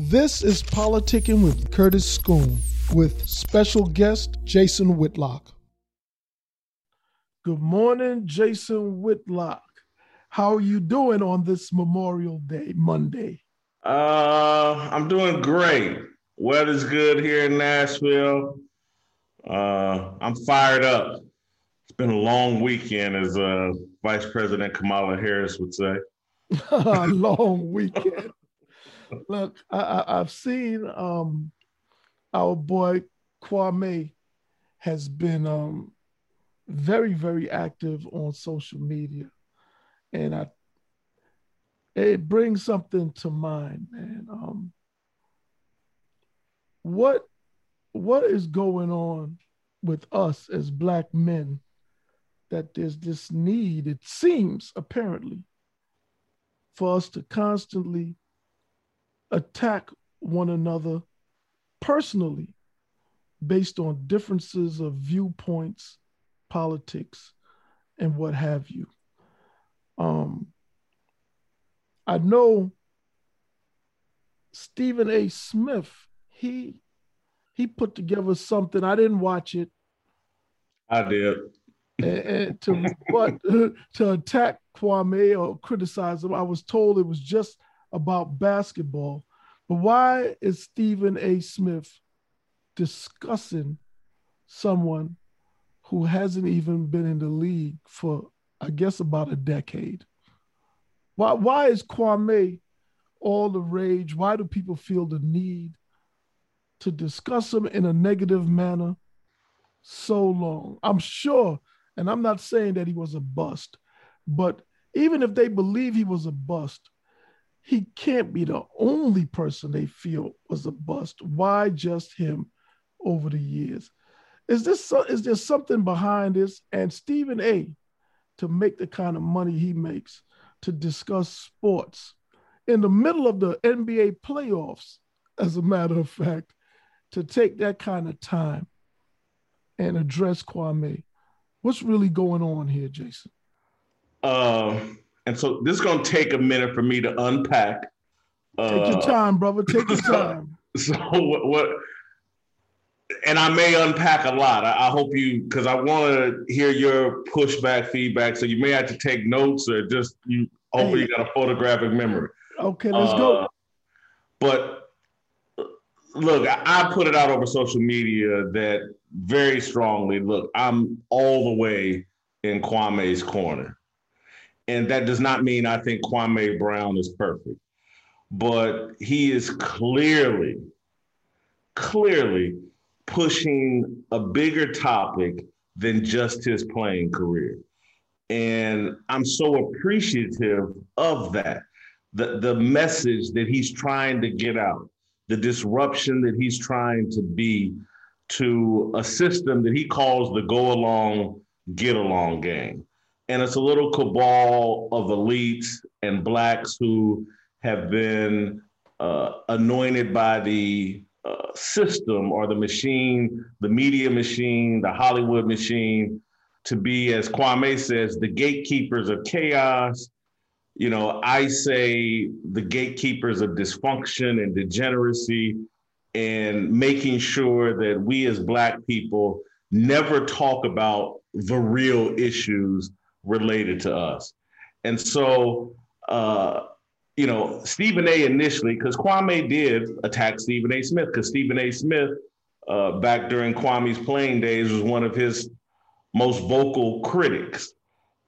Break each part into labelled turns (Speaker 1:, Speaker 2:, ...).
Speaker 1: This is Politicking with Curtis Scoon with special guest Jason Whitlock. Good morning, Jason Whitlock. How are you doing on this Memorial Day, Monday?
Speaker 2: Uh, I'm doing great. Weather's good here in Nashville. Uh, I'm fired up. It's been a long weekend, as uh, Vice President Kamala Harris would say.
Speaker 1: long weekend. Look, I, have seen um, our boy Kwame has been um, very, very active on social media, and I it brings something to mind, man. Um, what what is going on with us as black men that there's this need, it seems apparently, for us to constantly attack one another personally based on differences of viewpoints, politics, and what have you. Um, I know Stephen A. Smith, he he put together something. I didn't watch it.
Speaker 2: I did.
Speaker 1: and, and to what to attack Kwame or criticize him. I was told it was just about basketball. But why is Stephen A. Smith discussing someone who hasn't even been in the league for, I guess, about a decade? Why, why is Kwame all the rage? Why do people feel the need to discuss him in a negative manner so long? I'm sure, and I'm not saying that he was a bust, but even if they believe he was a bust, he can't be the only person they feel was a bust. Why just him over the years? Is this is there something behind this? And Stephen A. to make the kind of money he makes to discuss sports in the middle of the NBA playoffs, as a matter of fact, to take that kind of time and address Kwame. What's really going on here, Jason?
Speaker 2: Um and so this is going to take a minute for me to unpack.
Speaker 1: Uh, take your time, brother. Take your time.
Speaker 2: so what, what? And I may unpack a lot. I, I hope you, because I want to hear your pushback feedback. So you may have to take notes or just you. Hopefully, hey. you got a photographic memory.
Speaker 1: Okay, let's uh, go.
Speaker 2: But look, I put it out over social media that very strongly. Look, I'm all the way in Kwame's corner. And that does not mean I think Kwame Brown is perfect, but he is clearly, clearly pushing a bigger topic than just his playing career. And I'm so appreciative of that. The, the message that he's trying to get out, the disruption that he's trying to be to a system that he calls the go along, get along game and it's a little cabal of elites and blacks who have been uh, anointed by the uh, system or the machine, the media machine, the Hollywood machine, to be, as Kwame says, the gatekeepers of chaos. You know, I say the gatekeepers of dysfunction and degeneracy, and making sure that we as Black people never talk about the real issues related to us. And so, uh, you know, Stephen A. initially, because Kwame did attack Stephen A. Smith, because Stephen A. Smith, uh, back during Kwame's playing days, was one of his most vocal critics.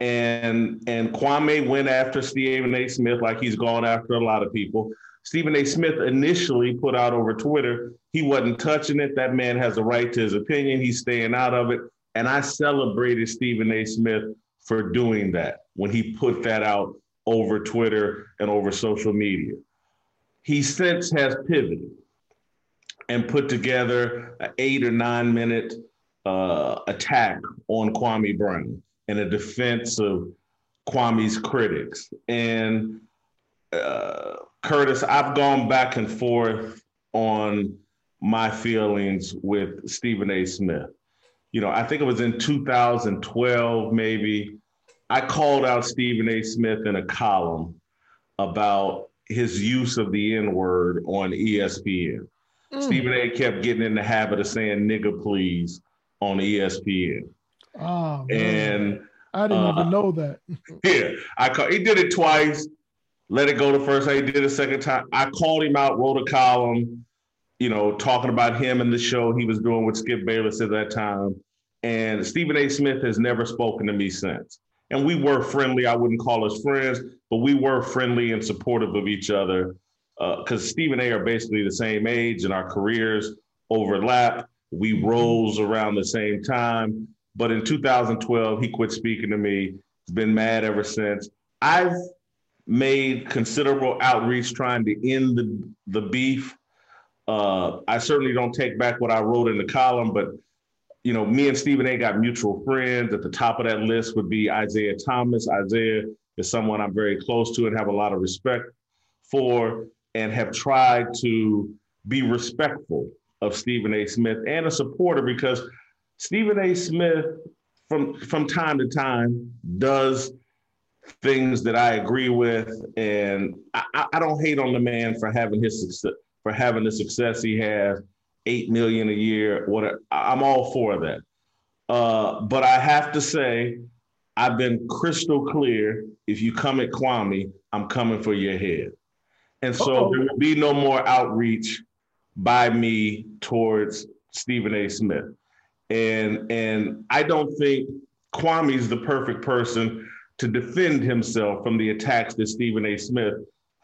Speaker 2: And and Kwame went after Stephen A. Smith like he's gone after a lot of people. Stephen A. Smith initially put out over Twitter he wasn't touching it. That man has a right to his opinion. He's staying out of it. And I celebrated Stephen A. Smith for doing that when he put that out over Twitter and over social media. He since has pivoted and put together an eight or nine minute uh, attack on Kwame Brown and a defense of Kwame's critics. And uh, Curtis, I've gone back and forth on my feelings with Stephen A. Smith. You know, I think it was in 2012, maybe, I called out Stephen A. Smith in a column about his use of the N word on ESPN. Mm. Stephen A kept getting in the habit of saying nigga please on ESPN. Oh, and
Speaker 1: I didn't uh, even know that.
Speaker 2: yeah, I call, he did it twice. Let it go the first time. He did it a second time. I called him out, wrote a column, you know, talking about him and the show he was doing with Skip Bayless at that time. And Stephen A. Smith has never spoken to me since. And we were friendly. I wouldn't call us friends, but we were friendly and supportive of each other because uh, and A. are basically the same age and our careers overlap. We rose around the same time. But in 2012, he quit speaking to me. He's been mad ever since. I've made considerable outreach trying to end the, the beef. Uh, I certainly don't take back what I wrote in the column, but you know, me and Stephen A got mutual friends. At the top of that list would be Isiah Thomas. Isaiah is someone I'm very close to and have a lot of respect for, and have tried to be respectful of Stephen A. Smith and a supporter because Stephen A. Smith, from from time to time, does things that I agree with, and I, I don't hate on the man for having his for having the success he has eight million a year. What I'm all for that. Uh, but I have to say, I've been crystal clear. If you come at Kwame, I'm coming for your head. And so Uh-oh. there will be no more outreach by me towards Stephen A. Smith. And and I don't think Kwame's the perfect person to defend himself from the attacks that Stephen A. Smith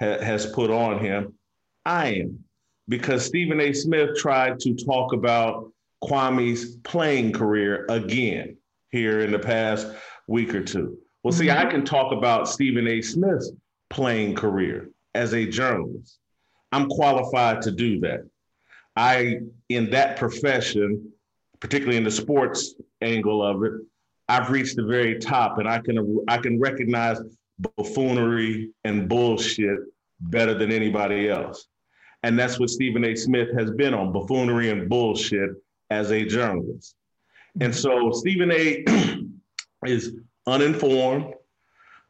Speaker 2: ha- has put on him. I am because Stephen A. Smith tried to talk about Kwame's playing career again here in the past week or two. Well, see, I mm-hmm. can talk about Stephen A. Smith's playing career as a journalist. I'm qualified to do that. I, in that profession, particularly in the sports angle of it, I've reached the very top and I can I can recognize buffoonery and bullshit better than anybody else. And that's what Stephen A. Smith has been on buffoonery and bullshit as a journalist. And so Stephen A. is uninformed.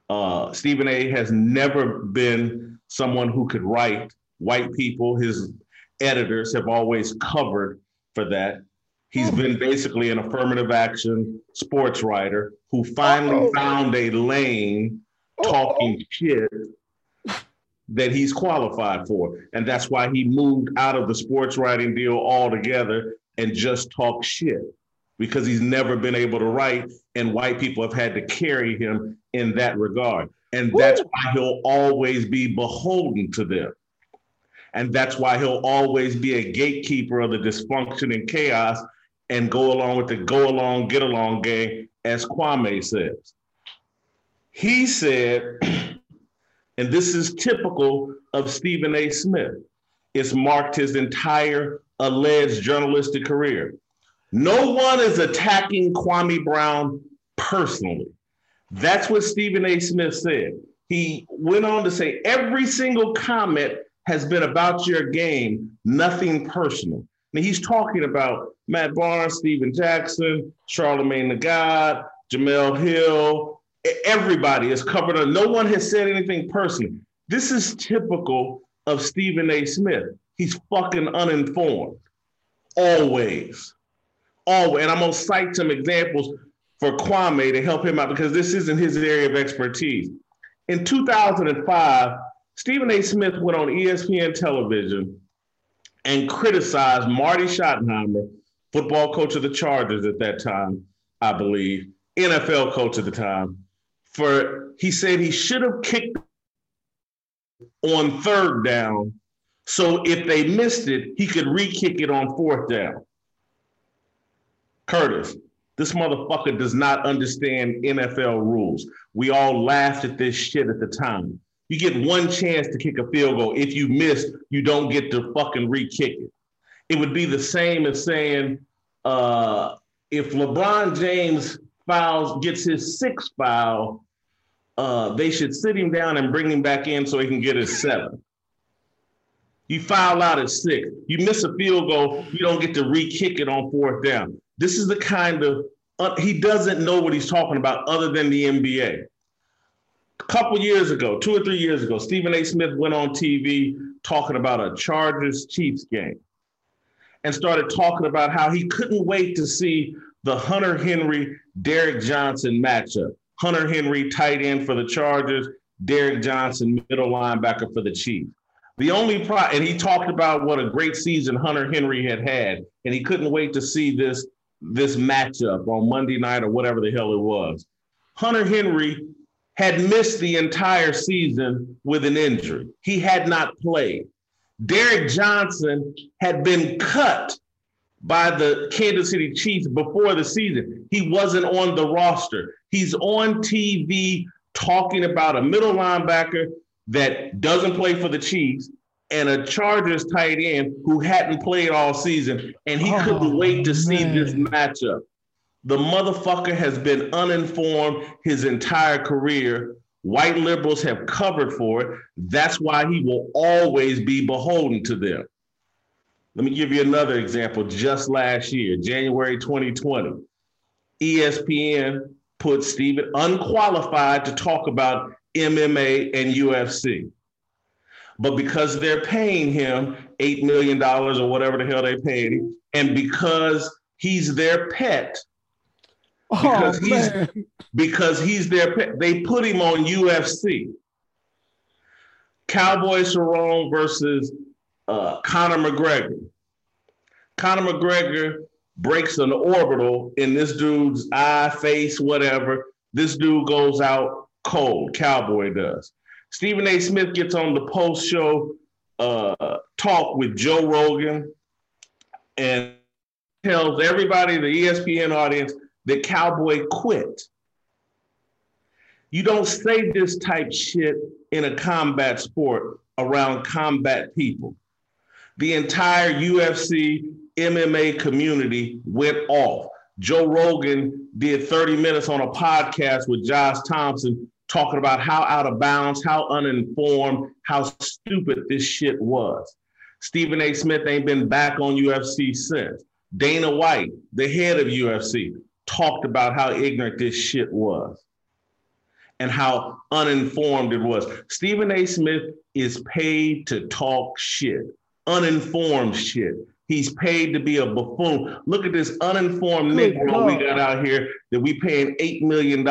Speaker 2: Uh, Stephen A. has never been someone who could write. White people, his editors have always covered for that. He's been basically an affirmative action sports writer who finally found a lane talking shit that he's qualified for. And that's why he moved out of the sports writing deal altogether and just talk shit because he's never been able to write. And white people have had to carry him in that regard. And that's why he'll always be beholden to them. And that's why he'll always be a gatekeeper of the dysfunction and chaos and go along with the go along, get along game, as Kwame says. He said, and this is typical of Stephen A. Smith. It's marked his entire alleged journalistic career. No one is attacking Kwame Brown personally. That's what Stephen A. Smith said. He went on to say every single comment has been about your game, nothing personal. Now he's talking about Matt Barnes, Stephen Jackson, Charlamagne the God, Jemele Hill, everybody is covered up. No one has said anything personally. This is typical of Stephen A. Smith. He's fucking uninformed. Always. Always. And I'm gonna cite some examples for Kwame to help him out because this isn't his area of expertise. In 2005, Stephen A. Smith went on ESPN television and criticized Marty Schottenheimer, football coach of the Chargers at that time, I believe, NFL coach at the time, for he said he should have kicked on third down. So if they missed it, he could re-kick it on fourth down. Curtis, this motherfucker does not understand NFL rules. We all laughed at this shit at the time. You get one chance to kick a field goal. If you miss, you don't get to fucking re-kick it. It would be the same as saying uh, if LeBron James fouls, gets his sixth foul, uh, they should sit him down and bring him back in so he can get his seven. You foul out at six. You miss a field goal, you don't get to re-kick it on fourth down. This is the kind of uh, he doesn't know what he's talking about other than the NBA. A couple years ago, two or three years ago, Stephen A. Smith went on TV talking about a Chargers Chiefs game and started talking about how he couldn't wait to see the Hunter Henry Derrick Johnson matchup. Hunter Henry, tight end for the Chargers, Derrick Johnson, middle linebacker for the Chiefs. The only pro, and he talked about what a great season Hunter Henry had had, and he couldn't wait to see this this matchup on Monday night or whatever the hell it was. Hunter Henry had missed the entire season with an injury. He had not played. Derrick Johnson had been cut by the Kansas City Chiefs before the season. He wasn't on the roster. He's on TV talking about a middle linebacker that doesn't play for the Chiefs and a Chargers tight end who hadn't played all season, and he oh, couldn't wait to man. see this matchup. The motherfucker has been uninformed his entire career. White liberals have covered for it. That's why he will always be beholden to them. Let me give you another example. Just last year, January 2020, ESPN put Stephen unqualified to talk about MMA and UFC. But because they're paying him $8 million or whatever the hell they paid him, and because he's their pet, oh, because, he's, because he's their pet, they put him on UFC. Cowboy Cerrone versus uh, Conor McGregor. Conor McGregor breaks an orbital in this dude's eye, face, whatever. This dude goes out cold. Cowboy does. Stephen A. Smith gets on the post show uh, talk with Joe Rogan and tells everybody, the ESPN audience, that Cowboy quit. You don't say this type shit in a combat sport around combat people. The entire UFC MMA community went off. Joe Rogan did 30 minutes on a podcast with Josh Thompson talking about how out of bounds, how uninformed, how stupid this shit was. Stephen A. Smith ain't been back on UFC since. Dana White, the head of UFC, talked about how ignorant this shit was and how uninformed it was. Stephen A. Smith is paid to talk shit, uninformed shit. He's paid to be a buffoon. Look at this uninformed Negro we got out here that we paying $8 million.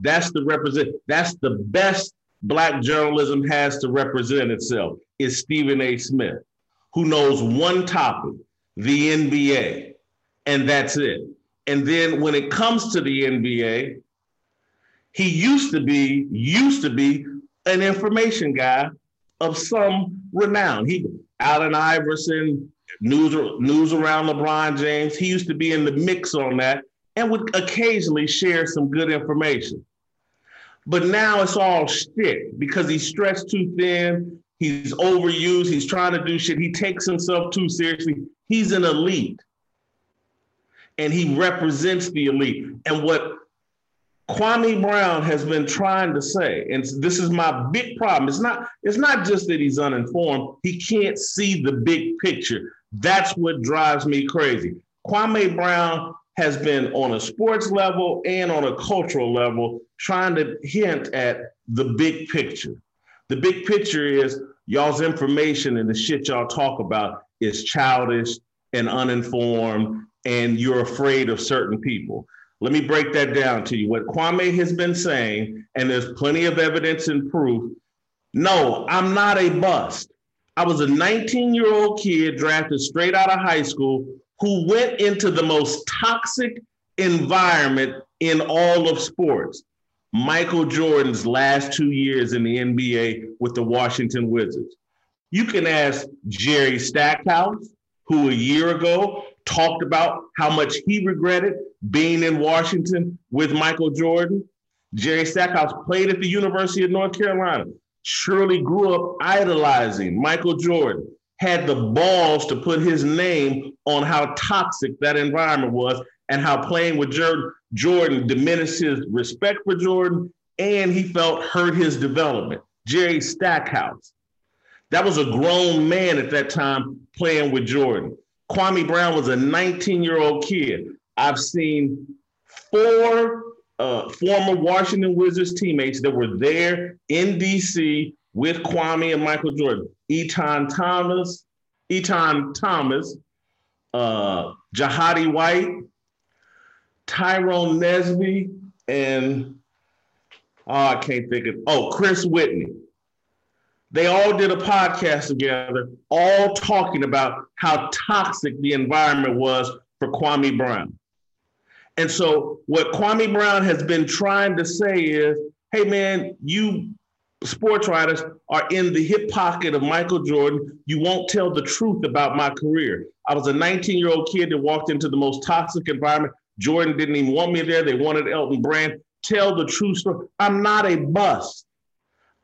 Speaker 2: That's the represent, that's the best black journalism has to represent itself is Stephen A. Smith, who knows one topic, the NBA, and that's it. And then when it comes to the NBA, he used to be, used to be an information guy of some renown. He Allen Iverson, news news around LeBron James. He used to be in the mix on that and would occasionally share some good information. But now it's all shit because he's stretched too thin. He's overused. He's trying to do shit. He takes himself too seriously. He's an elite. And he represents the elite. And what Kwame Brown has been trying to say, and this is my big problem. It's not, it's not just that he's uninformed, he can't see the big picture. That's what drives me crazy. Kwame Brown has been on a sports level and on a cultural level trying to hint at the big picture. The big picture is y'all's information and the shit y'all talk about is childish and uninformed, and you're afraid of certain people. Let me break that down to you. What Kwame has been saying, and there's plenty of evidence and proof. No, I'm not a bust. I was a 19 year old kid drafted straight out of high school who went into the most toxic environment in all of sports. Michael Jordan's last two years in the NBA with the Washington Wizards. You can ask Jerry Stackhouse, who a year ago talked about how much he regretted being in Washington with Michael Jordan. Jerry Stackhouse played at the University of North Carolina. Surely grew up idolizing Michael Jordan, had the balls to put his name on how toxic that environment was and how playing with Jordan, diminished his respect for Jordan and he felt hurt his development. Jerry Stackhouse. That was a grown man at that time playing with Jordan. Kwame Brown was a 19 year old kid. I've seen four uh, former Washington Wizards teammates that were there in DC with Kwame and Michael Jordan. Etan Thomas, Etan Thomas, uh, Jahidi White, Tyrone Nesby, and oh, I can't think of oh Chris Whitney. They all did a podcast together, all talking about how toxic the environment was for Kwame Brown. And so, what Kwame Brown has been trying to say is hey, man, you sports writers are in the hip pocket of Michael Jordan. You won't tell the truth about my career. I was a 19 year old kid that walked into the most toxic environment. Jordan didn't even want me there. They wanted Elton Brand. Tell the true story. I'm not a bust.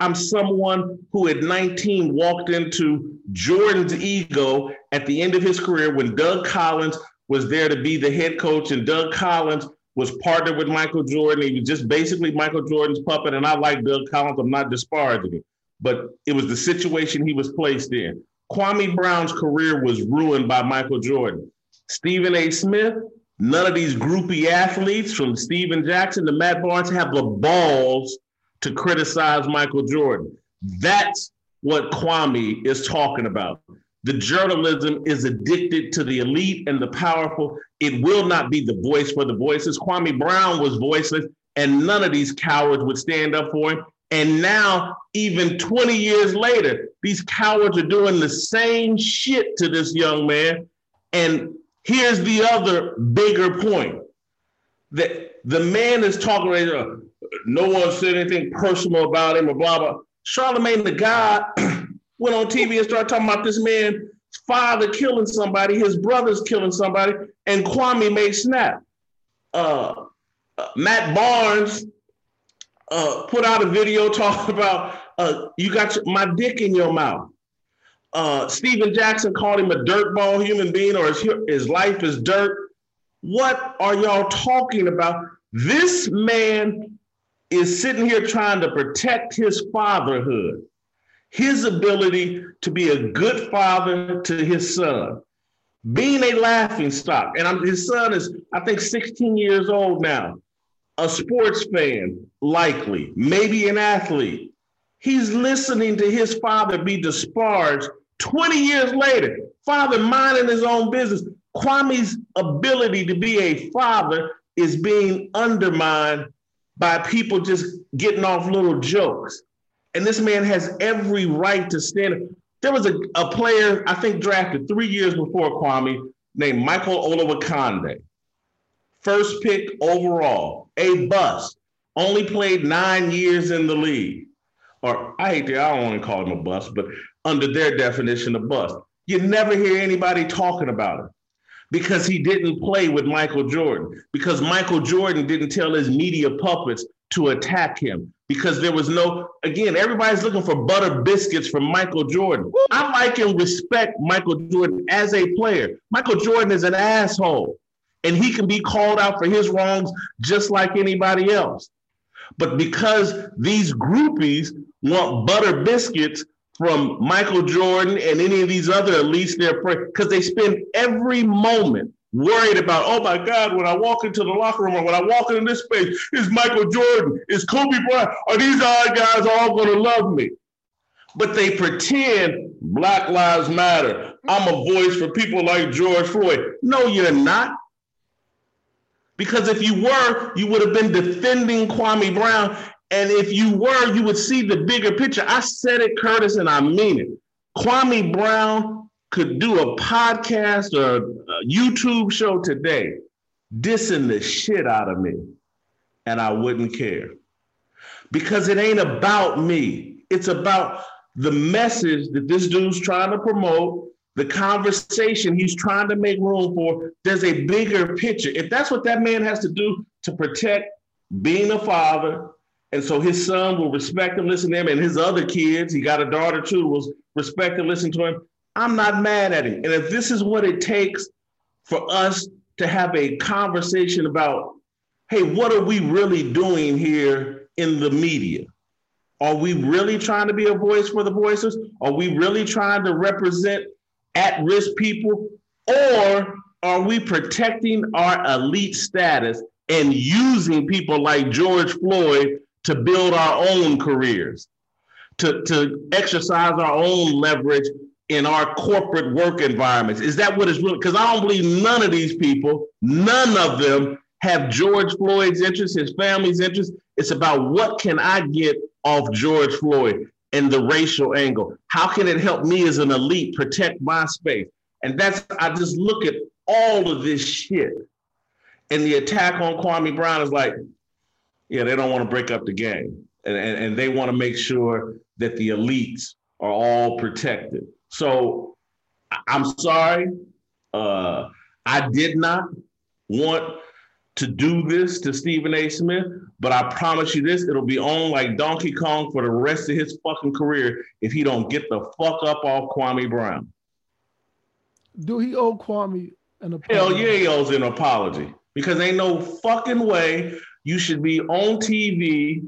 Speaker 2: I'm someone who at 19 walked into Jordan's ego at the end of his career when Doug Collins was there to be the head coach and Doug Collins was partnered with Michael Jordan. He was just basically Michael Jordan's puppet. And I like Doug Collins. I'm not disparaging him, but it was the situation he was placed in. Kwame Brown's career was ruined by Michael Jordan. Stephen A. Smith, none of these groupie athletes from Stephen Jackson to Matt Barnes have the balls to criticize Michael Jordan. That's what Kwame is talking about. The journalism is addicted to the elite and the powerful. It will not be the voice for the voices. Kwame Brown was voiceless, and none of these cowards would stand up for him. And now, even 20 years later, these cowards are doing the same shit to this young man. And here's the other bigger point that the man is talking right. No one said anything personal about him or blah, blah. Charlamagne the God went on TV and started talking about this man father killing somebody, his brother's killing somebody, and Kwame made snap. Uh, uh, Matt Barnes uh, put out a video talking about uh, you got my dick in your mouth. Uh, Stephen Jackson called him a dirtball human being, or his, his life is dirt. What are y'all talking about? This man is sitting here trying to protect his fatherhood his ability to be a good father to his son, being a laughing stock. And I'm, his son is, I think, 16 years old now, a sports fan, likely, maybe an athlete. He's listening to his father be disparaged 20 years later, father minding his own business. Kwame's ability to be a father is being undermined by people just getting off little jokes. And this man has every right to stand. There was a, a player, I think, drafted three years before Kwame named Michael Olowokandi. First pick overall, a bust. Only played nine years in the league. Or I hate to, I don't want to call him a bust, but under their definition, a bust. You never hear anybody talking about him because he didn't play with Michael Jordan, because Michael Jordan didn't tell his media puppets to attack him because there was no, again, everybody's looking for butter biscuits from Michael Jordan. I like and respect Michael Jordan as a player. Michael Jordan is an asshole and he can be called out for his wrongs just like anybody else. But because these groupies want butter biscuits from Michael Jordan and any of these other elites, they're because they spend every moment worried about, oh my God, when I walk into the locker room or when I walk into this space, is Michael Jordan, is Kobe Bryant, are these odd guys all going to love me? But they pretend Black Lives Matter. I'm a voice for people like George Floyd. No, you're not. Because if you were, you would have been defending Kwame Brown. And if you were, you would see the bigger picture. I said it, Curtis, and I mean it. Kwame Brown could do a podcast or a YouTube show today dissing the shit out of me, and I wouldn't care. Because it ain't about me. It's about the message that this dude's trying to promote, the conversation he's trying to make room for. There's a bigger picture. If that's what that man has to do to protect being a father, and so his son will respect and listen to him, and his other kids, he got a daughter too, will respect and listen to him I'm not mad at him. And if this is what it takes for us to have a conversation about, hey, what are we really doing here in the media? Are we really trying to be a voice for the voices? Are we really trying to represent at risk people? Or are we protecting our elite status and using people like George Floyd to build our own careers, to, to exercise our own leverage in our corporate work environments? Is that what is really? Because I don't believe none of these people, none of them have George Floyd's interest, his family's interest. It's about what can I get off George Floyd and the racial angle? How can it help me as an elite protect my space? And that's, I just look at all of this shit. And the attack on Kwame Brown is like, yeah, they don't want to break up the game. And, and, and they want to make sure that the elites are all protected. So I'm sorry. Uh, I did not want to do this to Stephen A. Smith, but I promise you this, it'll be on like Donkey Kong for the rest of his fucking career if he don't get the fuck up off Kwame Brown.
Speaker 1: Do he owe Kwame an
Speaker 2: apology? Hell yeah, he owes an apology because ain't no fucking way you should be on TV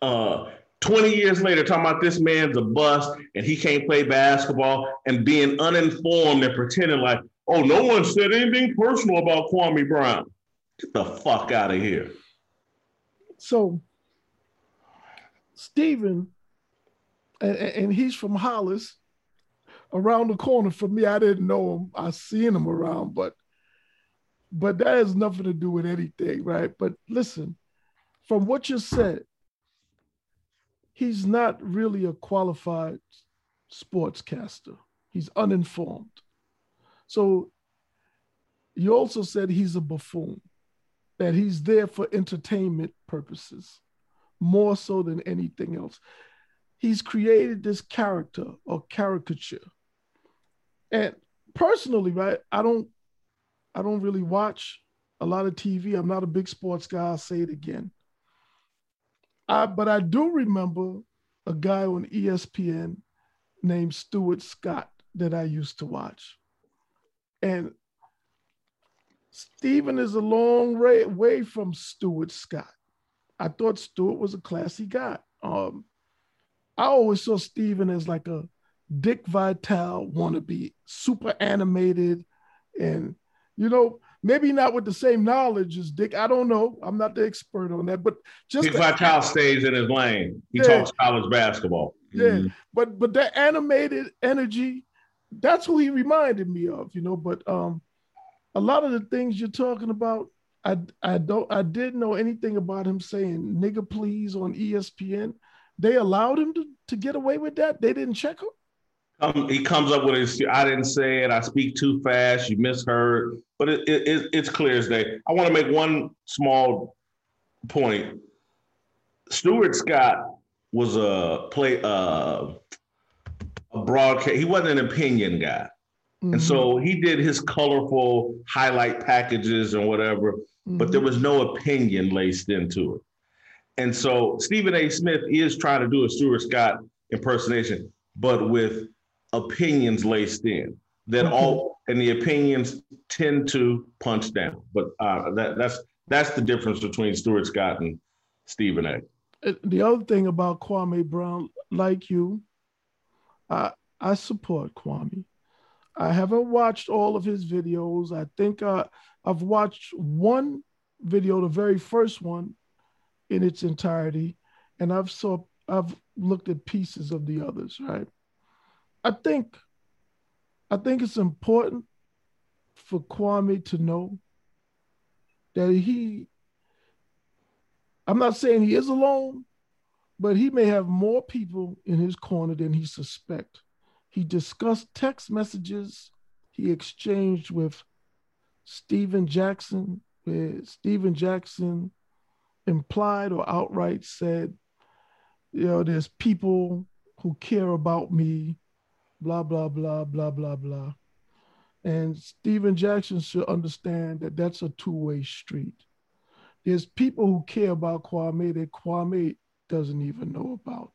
Speaker 2: uh, 20 years later talking about this man's a bust and he can't play basketball and being uninformed and pretending like, oh, no one said anything personal about Kwame Brown. Get the fuck out of here.
Speaker 1: So, Stephen, and, and he's from Hollis, around the corner from me. I didn't know him. I seen him around, but but that has nothing to do with anything, right? But listen, from what you said, he's not really a qualified sportscaster. He's uninformed. So you also said he's a buffoon, that he's there for entertainment purposes, more so than anything else. He's created this character or caricature and personally, right, I don't I don't really watch a lot of TV. I'm not a big sports guy. I'll say it again. I, but I do remember a guy on ESPN named Stuart Scott that I used to watch. And Stephen is a long way, way from Stuart Scott. I thought Stuart was a classy guy. Um, I always saw Stephen as like a Dick Vitale wannabe, super animated, and you know, maybe not with the same knowledge as Dick. I don't know. I'm not the expert on that, but just
Speaker 2: Dick Vitale stays in his lane. He yeah, talks college basketball.
Speaker 1: Yeah, mm-hmm. but but that animated energy, that's who he reminded me of, you know. But um, a lot of the things you're talking about, I I don't I didn't know anything about him saying nigga please on ESPN. They allowed him to, to get away with that. They didn't check him.
Speaker 2: Um, he comes up with his, I didn't say it, I speak too fast, you misheard, but it, it, it's clear as day. I want to make one small point. Stuart Scott was a play, uh, a broadcast, he wasn't an opinion guy. Mm-hmm. And so mm-hmm. he did his colorful highlight packages and whatever, mm-hmm. but there was no opinion laced into it. And so Stephen A. Smith is trying to do a Stuart Scott impersonation, but with opinions laced in that all and the opinions tend to punch down. But uh, that that's that's the difference between Stuart Scott and Stephen A.
Speaker 1: Uh, the other thing about Kwame Brown, like you, I I support Kwame. I haven't watched all of his videos. I think uh, I've watched one video, the very first one, in its entirety, and I've saw I've looked at pieces of the others. Right. I think I think it's important for Kwame to know that he I'm not saying he is alone, but he may have more people in his corner than he suspect. He discussed text messages he exchanged with Stephen Jackson, where Stephen Jackson implied or outright said, you know, there's people who care about me blah, blah, blah, blah, blah, blah. And Stephen Jackson should understand that that's a two way street. There's people who care about Kwame that Kwame doesn't even know about.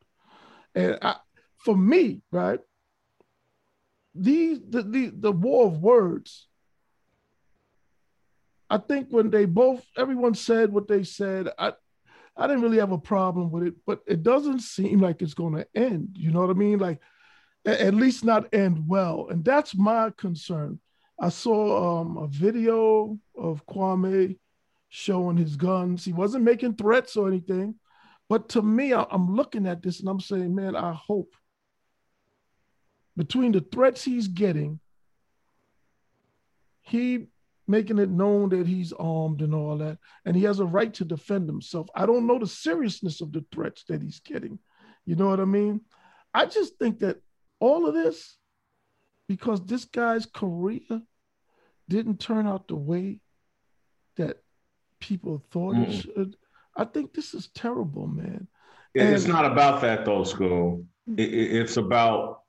Speaker 1: And I, for me, right, these the, the the war of words. I think when they both everyone said what they said, I I didn't really have a problem with it, but it doesn't seem like it's going to end. You know what I mean? Like at least not end well. And that's my concern. I saw um, a video of Kwame showing his guns. He wasn't making threats or anything. But to me, I'm looking at this and I'm saying, man, I hope between the threats he's getting, he making it known that he's armed and all that, and he has a right to defend himself. I don't know the seriousness of the threats that he's getting. You know what I mean? I just think that all of this, because this guy's career didn't turn out the way that people thought mm. it should. I think this is terrible, man.
Speaker 2: It's and, not about that though, school. It, it's about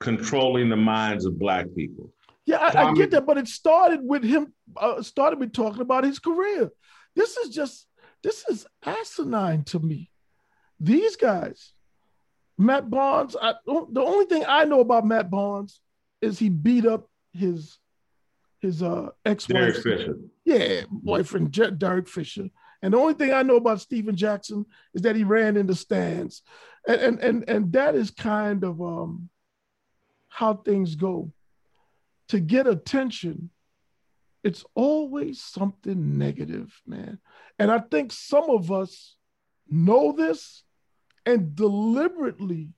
Speaker 2: controlling the minds of black people.
Speaker 1: Yeah, I, I get that, but it started with him. Uh, started with talking about his career. This is just this is asinine to me. These guys, Matt Barnes. I, the only thing I know about Matt Barnes is he beat up his his uh, ex-wife. Fisher. Yeah, boyfriend Derek Fisher. And the only thing I know about Stephen Jackson is that he ran in the stands, and and and, and that is kind of um, how things go. To get attention, it's always something negative, man. And I think some of us know this and deliberately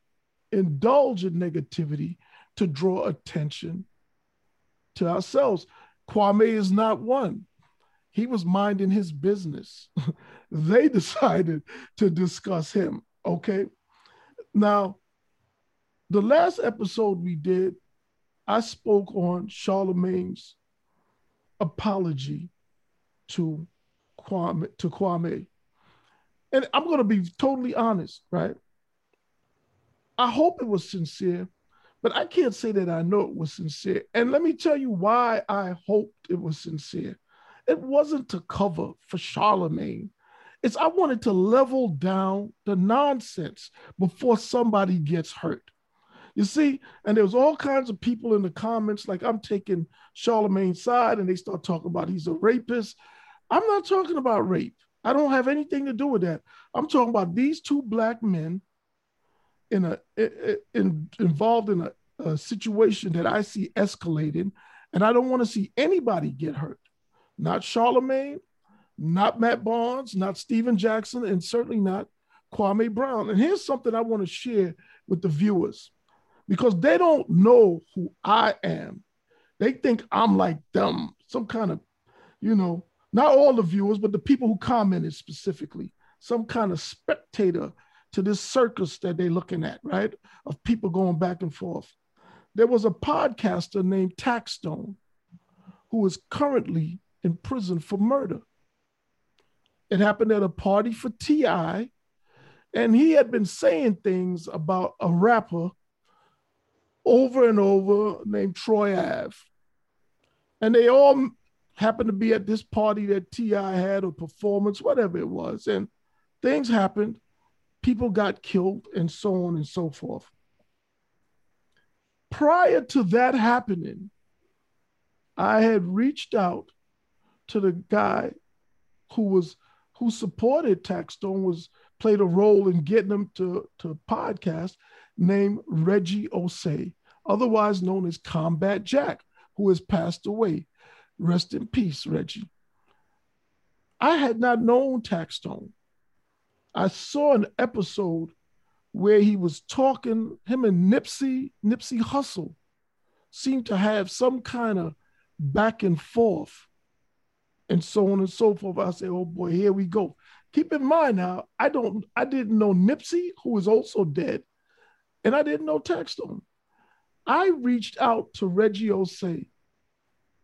Speaker 1: indulge in negativity to draw attention to ourselves. Kwame is not one. He was minding his business. they decided to discuss him. Okay. Now, the last episode we did, I spoke on Charlamagne's apology to Kwame to Kwame. And I'm going to be totally honest, right? I hope it was sincere, but I can't say that I know it was sincere. And let me tell you why I hoped it was sincere. It wasn't to cover for Charlamagne. It's I wanted to level down the nonsense before somebody gets hurt. You see, and there was all kinds of people in the comments like I'm taking Charlamagne's side, and they start talking about he's a rapist. I'm not talking about rape. I don't have anything to do with that. I'm talking about these two black men in a in, involved in a, a situation that I see escalating, and I don't want to see anybody get hurt not Charlamagne, not Matt Barnes, not Stephen Jackson, and certainly not Kwame Brown. And here's something I want to share with the viewers because they don't know who I am. They think I'm like them, some kind of, you know, not all the viewers, but the people who commented specifically, some kind of spectator to this circus that they're looking at, right? Of people going back and forth. There was a podcaster named Taxstone who is currently in prison for murder. It happened at a party for T.I., and he had been saying things about a rapper over and over named Troy Ave. And they all happened to be at this party that T.I. had or performance, whatever it was. And things happened. People got killed and so on and so forth. Prior to that happening, I had reached out to the guy who was who supported Taxstone was played a role in getting him to to podcast named Reggie Ossé, otherwise known as Combat Jack, who has passed away. Rest in peace, Reggie. I had not known Taxstone. I saw an episode where he was talking, him and Nipsey, Nipsey Hussle seemed to have some kind of back and forth and so on and so forth. I say, oh boy, here we go. Keep in mind now, I don't, I didn't know Nipsey, who is also dead, and I didn't know Taxstone. I reached out to Reggie Ossé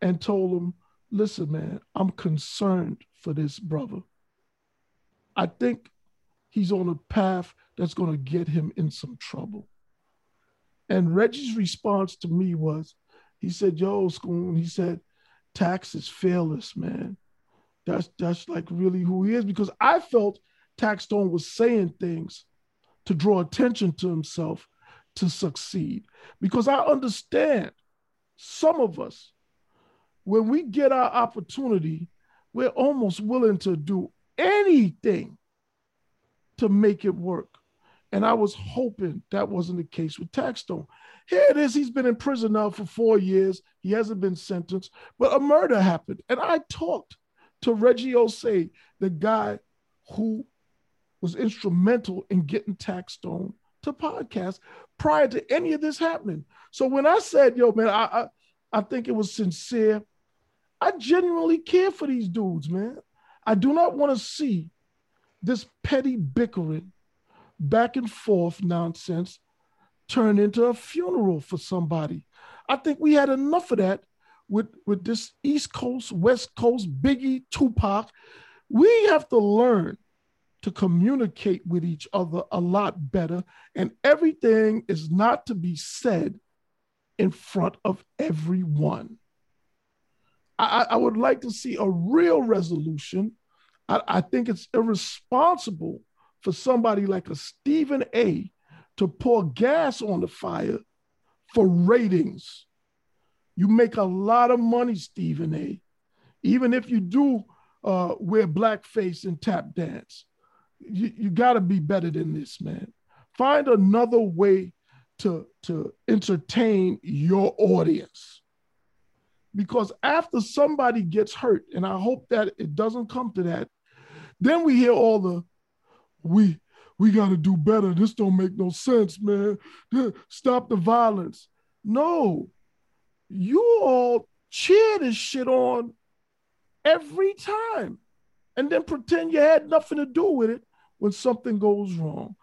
Speaker 1: and told him, listen, man, I'm concerned for this brother. I think he's on a path that's going to get him in some trouble. And Reggie's response to me was, he said, yo, Scoon, he said, Tax is fearless, man. That's that's like really who he is because I felt Taxstone was saying things to draw attention to himself to succeed. Because I understand some of us, when we get our opportunity, we're almost willing to do anything to make it work. And I was hoping that wasn't the case with Taxstone. Here it is. He's been in prison now for four years. He hasn't been sentenced, but a murder happened. And I talked to Reggie Ossé, the guy who was instrumental in getting Taxstone to podcast prior to any of this happening. So when I said, yo, man, I, I, I think it was sincere. I genuinely care for these dudes, man. I do not want to see this petty bickering, back and forth nonsense turn into a funeral for somebody. I think we had enough of that with, with this East Coast, West Coast, Biggie, Tupac. We have to learn to communicate with each other a lot better. And everything is not to be said in front of everyone. I, I would like to see a real resolution. I, I think it's irresponsible for somebody like a Stephen A to pour gas on the fire for ratings. You make a lot of money, Stephen A. Even if you do uh, wear blackface and tap dance, you, you got to be better than this, man. Find another way to, to entertain your audience. Because after somebody gets hurt, and I hope that it doesn't come to that, then we hear all the we we got to do better. This don't make no sense, man. Stop the violence. No, you all cheer this shit on every time and then pretend you had nothing to do with it when something goes wrong.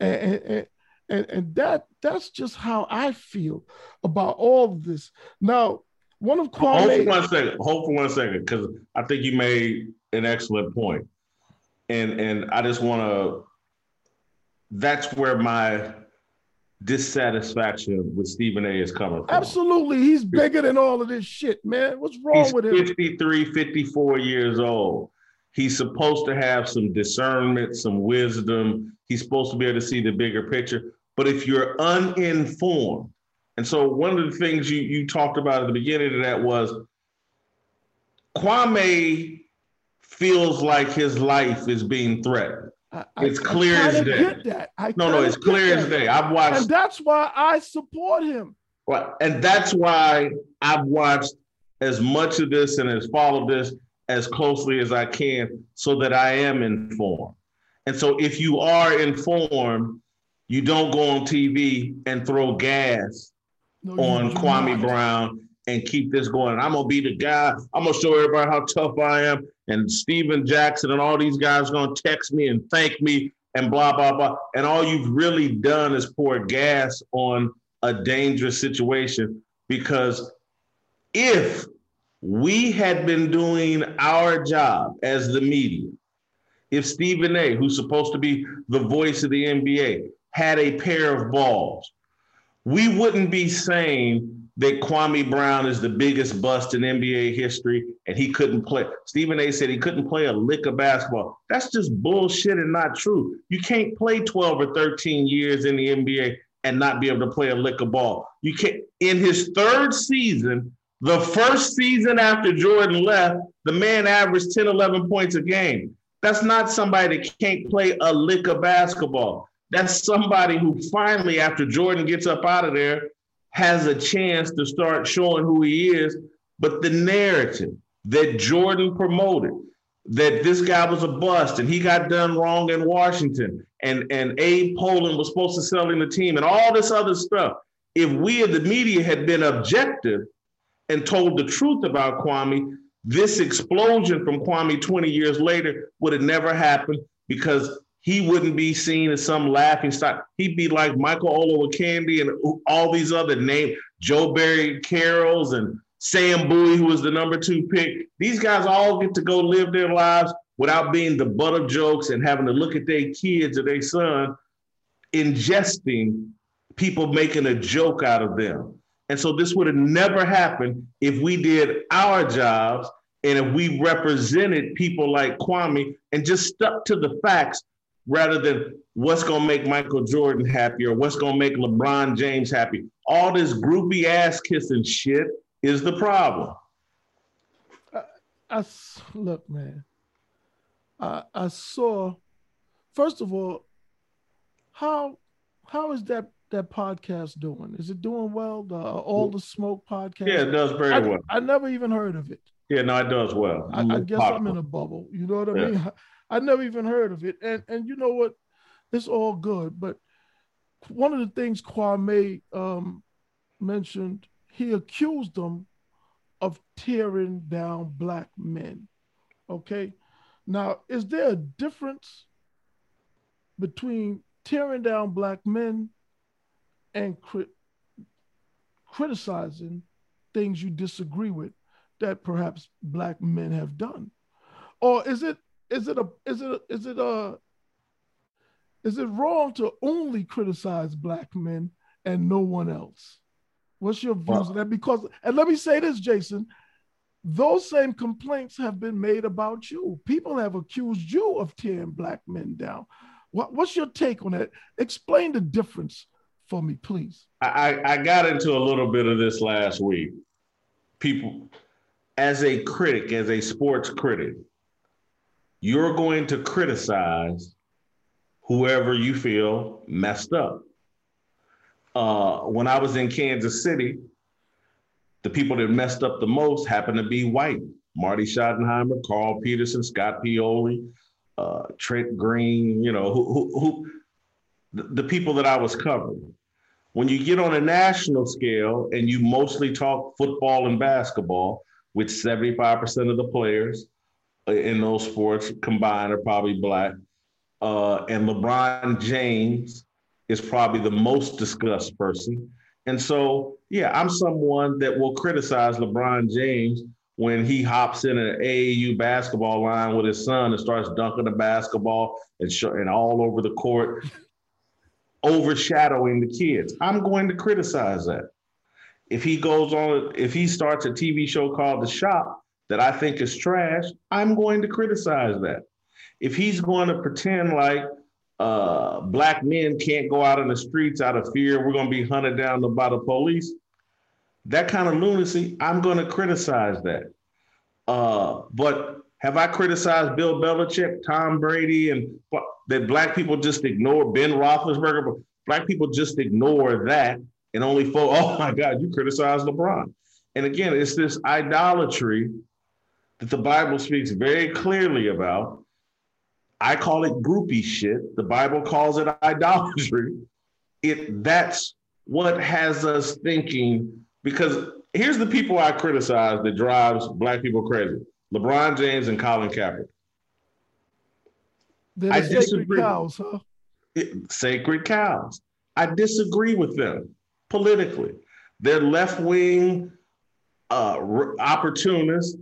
Speaker 1: And, and, and, and that that's just how I feel about all of this. Now, one of Kwame.
Speaker 2: Hold for one second. Hold for one second, because I think you made an excellent point, and and I just want to. That's where my dissatisfaction with Stephen A is coming from.
Speaker 1: Absolutely. He's bigger than all of this shit, man. What's wrong
Speaker 2: He's
Speaker 1: with him?
Speaker 2: 53, 54 years old. He's supposed to have some discernment, some wisdom. He's supposed to be able to see the bigger picture. But if you're uninformed, and so one of the things you, you talked about at the beginning of that was Kwame feels like his life is being threatened. I, it's clear I as day. no, no, it's clear as day. I've watched,
Speaker 1: and that's why I support him.
Speaker 2: Well, and that's why I've watched as much of this and as followed this as closely as I can so that I am informed. And so if you are informed, you don't go on TV and throw gas no, on Kwame not. Brown and keep this going. I'm gonna be the guy. I'm gonna show everybody how tough I am. And Stephen Jackson and all these guys are gonna text me and thank me and blah blah blah. And all you've really done is pour gas on a dangerous situation because if we had been doing our job as the media. If Stephen A., who's supposed to be the voice of the NBA, had a pair of balls, we wouldn't be saying that Kwame Brown is the biggest bust in NBA history and he couldn't play. Stephen A said he couldn't play a lick of basketball. That's just bullshit and not true. You can't play 12 or 13 years in the NBA and not be able to play a lick of ball. You can't. In his third season, the first season after Jordan left, the man averaged 10, 11 points a game. That's not somebody that can't play a lick of basketball. That's somebody who finally, after Jordan gets up out of there, has a chance to start showing who he is. But the narrative that Jordan promoted, that this guy was a bust and he got done wrong in Washington, and, and Abe Pollin was supposed to sell him the team, and all this other stuff. If we in the media had been objective, and told the truth about Kwame, this explosion from Kwame 20 years later would have never happened because he wouldn't be seen as some laughing stock. He'd be like Michael Olowokandi and all these other names, Joe Barry Carrolls and Sam Bowie, who was the number two pick. These guys all get to go live their lives without being the butt of jokes and having to look at their kids or their son ingesting people making a joke out of them. And so this would have never happened if we did our jobs and if we represented people like Kwame and just stuck to the facts rather than what's going to make Michael Jordan happy or what's going to make LeBron James happy. All this groupie ass kissing shit is the problem.
Speaker 1: I, I look, man. I, I saw. First of all, how how is that that podcast doing? Is it doing well? The uh, All the Smoke podcast.
Speaker 2: Yeah, it does very
Speaker 1: I,
Speaker 2: well.
Speaker 1: I never even heard of it.
Speaker 2: Yeah, no, it does well.
Speaker 1: I, I guess I'm in a bubble. You know what I yeah. mean? I, never even heard of it. And and you know what? It's all good. But one of the things Kwame um, mentioned, he accused them of tearing down black men. Okay. Now, is there a difference between tearing down black men and crit- criticizing things you disagree with that perhaps black men have done? Or is it is it a is it is it a is it wrong to only criticize black men and no one else? What's your views on that? Because and let me say this, Jason, those same complaints have been made about you. People have accused you of tearing black men down. What, what's your take on that? Explain the difference for me, please.
Speaker 2: I, I got into a little bit of this last week. People, as a critic, as a sports critic, you're going to criticize whoever you feel messed up. Uh, when I was in Kansas City, the people that messed up the most happened to be white. Marty Schottenheimer, Carl Peterson, Scott Pioli, uh, Trent Green, you know, who, who, who the, the people that I was covering. When you get on a national scale and you mostly talk football and basketball, with 75% of the players in those sports combined are probably black, uh, and LeBron James is probably the most discussed person. And so, yeah, I'm someone that will criticize LeBron James when he hops in an AAU basketball line with his son and starts dunking the basketball and, sh- and all over the court, overshadowing the kids. I'm going to criticize that. If he goes on, if he starts a TV show called The Shop that I think is trash, I'm going to criticize that. If he's going to pretend like uh, black men can't go out in the streets out of fear we're going to be hunted down by the police, that kind of lunacy, I'm going to criticize that. Uh, but have I criticized Bill Belichick, Tom Brady, and that black people just ignore Ben Roethlisberger? Black people just ignore that and only focus. Oh my God, you criticize LeBron. And again, it's this idolatry that the Bible speaks very clearly about. I call it groupie shit. The Bible calls it idolatry. It that's what has us thinking because here's the people I criticize that drives black people crazy: LeBron James and Colin Kaepernick.
Speaker 1: They're I sacred disagree. cows, huh?
Speaker 2: It, sacred cows. I disagree with them politically. They're left wing uh, opportunists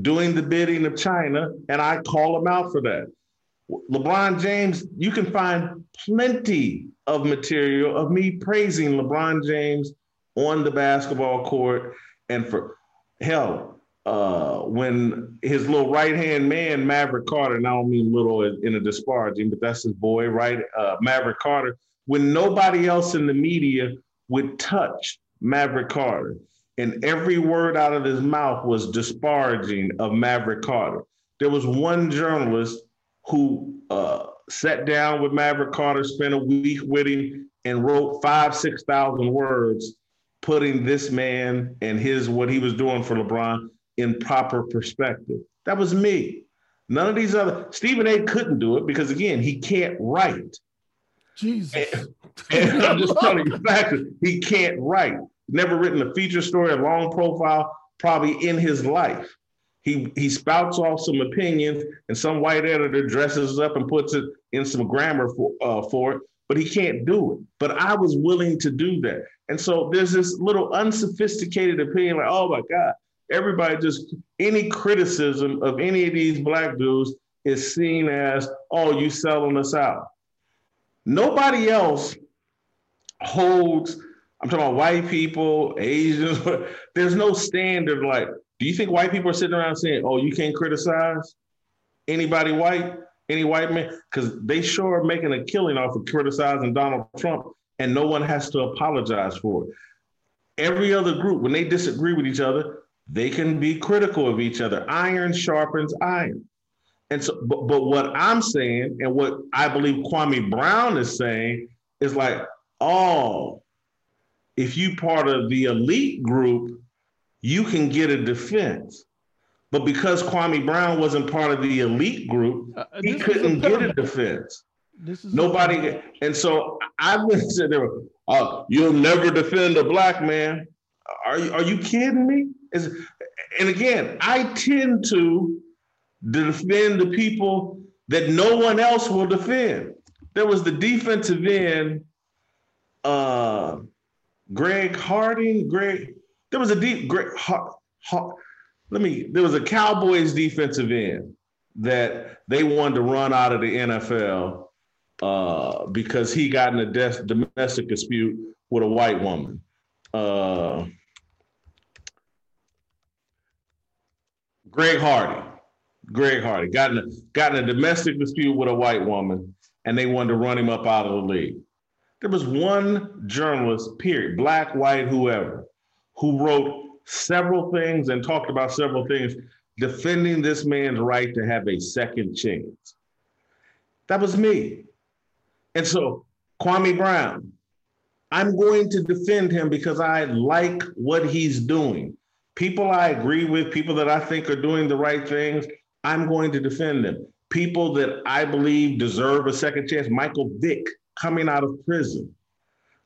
Speaker 2: doing the bidding of China, and I call them out for that. LeBron James, you can find plenty of material of me praising LeBron James on the basketball court. And for hell, uh, when his little right hand man, Maverick Carter, and I don't mean little in a disparaging, but that's his boy, right? Uh, Maverick Carter, when nobody else in the media would touch Maverick Carter, and every word out of his mouth was disparaging of Maverick Carter. There was one journalist who uh, sat down with Maverick Carter, spent a week with him, and wrote five, 6,000 words putting this man and his what he was doing for LeBron in proper perspective. That was me. None of these other Stephen A. couldn't do it because again, he can't write.
Speaker 1: Jesus.
Speaker 2: And, and I'm just telling you facts. He can't write. Never written a feature story, a long profile, probably in his life. He he spouts off some opinions, and some white editor dresses up and puts it in some grammar for uh, for it, but he can't do it. But I was willing to do that. And so there's this little unsophisticated opinion like, oh my God, everybody just, any criticism of any of these black dudes is seen as, oh, you selling us out. Nobody else holds, I'm talking about white people, Asians, there's no standard like, do you think white people are sitting around saying, oh, you can't criticize anybody white, any white man? Because they sure are making a killing off of criticizing Donald Trump and no one has to apologize for it. Every other group, when they disagree with each other, they can be critical of each other. Iron sharpens iron. And so, but, but what I'm saying, and what I believe Kwame Brown is saying, is like, oh, if you part of the elite group, you can get a defense. But because Kwame Brown wasn't part of the elite group, uh, he couldn't get a defense. This is Nobody, and so I went to there. Uh, you'll never defend a black man. Are you are you kidding me? Is and again, I tend to defend the people that no one else will defend. There was the defensive end, uh, Greg Harding. Greg, there was a deep Greg. Ha, ha, let me. There was a Cowboys defensive end that they wanted to run out of the NFL uh, because he got in a des- domestic dispute with a white woman. Uh, Greg Hardy. Greg Hardy got in a, got in a domestic dispute with a white woman, and they wanted to run him up out of the league. There was one journalist, period, black, white, whoever, who wrote several things and talked about several things defending this man's right to have a second chance. That was me. And so, Kwame Brown, I'm going to defend him because I like what he's doing. People I agree with, people that I think are doing the right things, I'm going to defend them. People that I believe deserve a second chance, Michael Vick coming out of prison.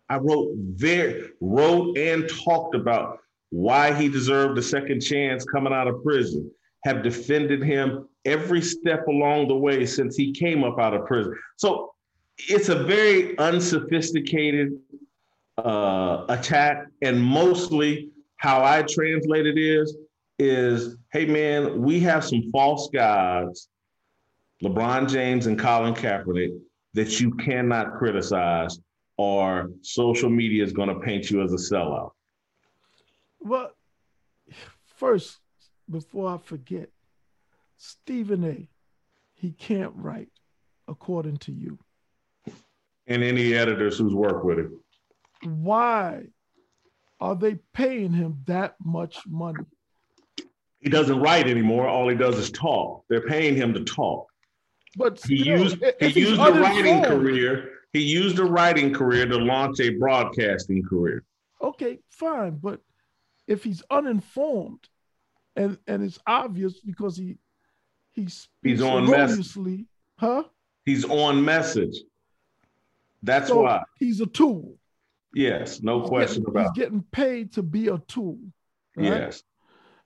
Speaker 2: I wrote very wrote and talked about why he deserved a second chance coming out of prison. Have defended him every step along the way since he came up out of prison. So it's a very unsophisticated uh, attack, and mostly how I translate it is is, hey man, we have some false gods, LeBron James and Colin Kaepernick, that you cannot criticize, or social media is going to paint you as a sellout.
Speaker 1: Well, first, before I forget, Stephen A. He can't write, according to you
Speaker 2: and any editors who's worked with him.
Speaker 1: Why are they paying him that much money?
Speaker 2: He doesn't write anymore. All he does is talk. They're paying him to talk.
Speaker 1: But
Speaker 2: he used he used a writing career. He used a writing career to launch a broadcasting career.
Speaker 1: Okay, fine, but if he's uninformed, and and it's obvious because he he's
Speaker 2: he's on message,
Speaker 1: huh?
Speaker 2: He's on message. That's
Speaker 1: so
Speaker 2: why
Speaker 1: he's a tool.
Speaker 2: Yes, no
Speaker 1: he's
Speaker 2: question
Speaker 1: getting,
Speaker 2: about.
Speaker 1: He's getting paid to be a tool.
Speaker 2: Right? Yes.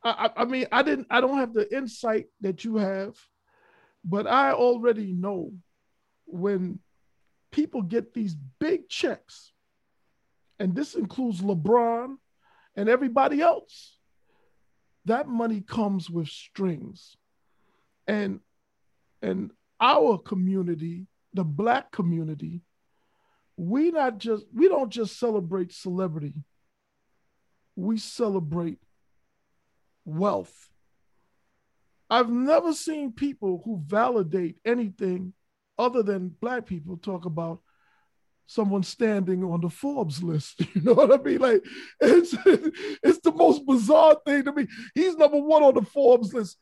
Speaker 1: I, I mean, I didn't. I don't have the insight that you have, but I already know when people get these big checks, and this includes LeBron and everybody else. That money comes with strings, and and our community, the black community, we not just we don't just celebrate celebrity we celebrate wealth i've never seen people who validate anything other than black people talk about someone standing on the forbes list you know what i mean like it's it's the most bizarre thing to me he's number one on the forbes list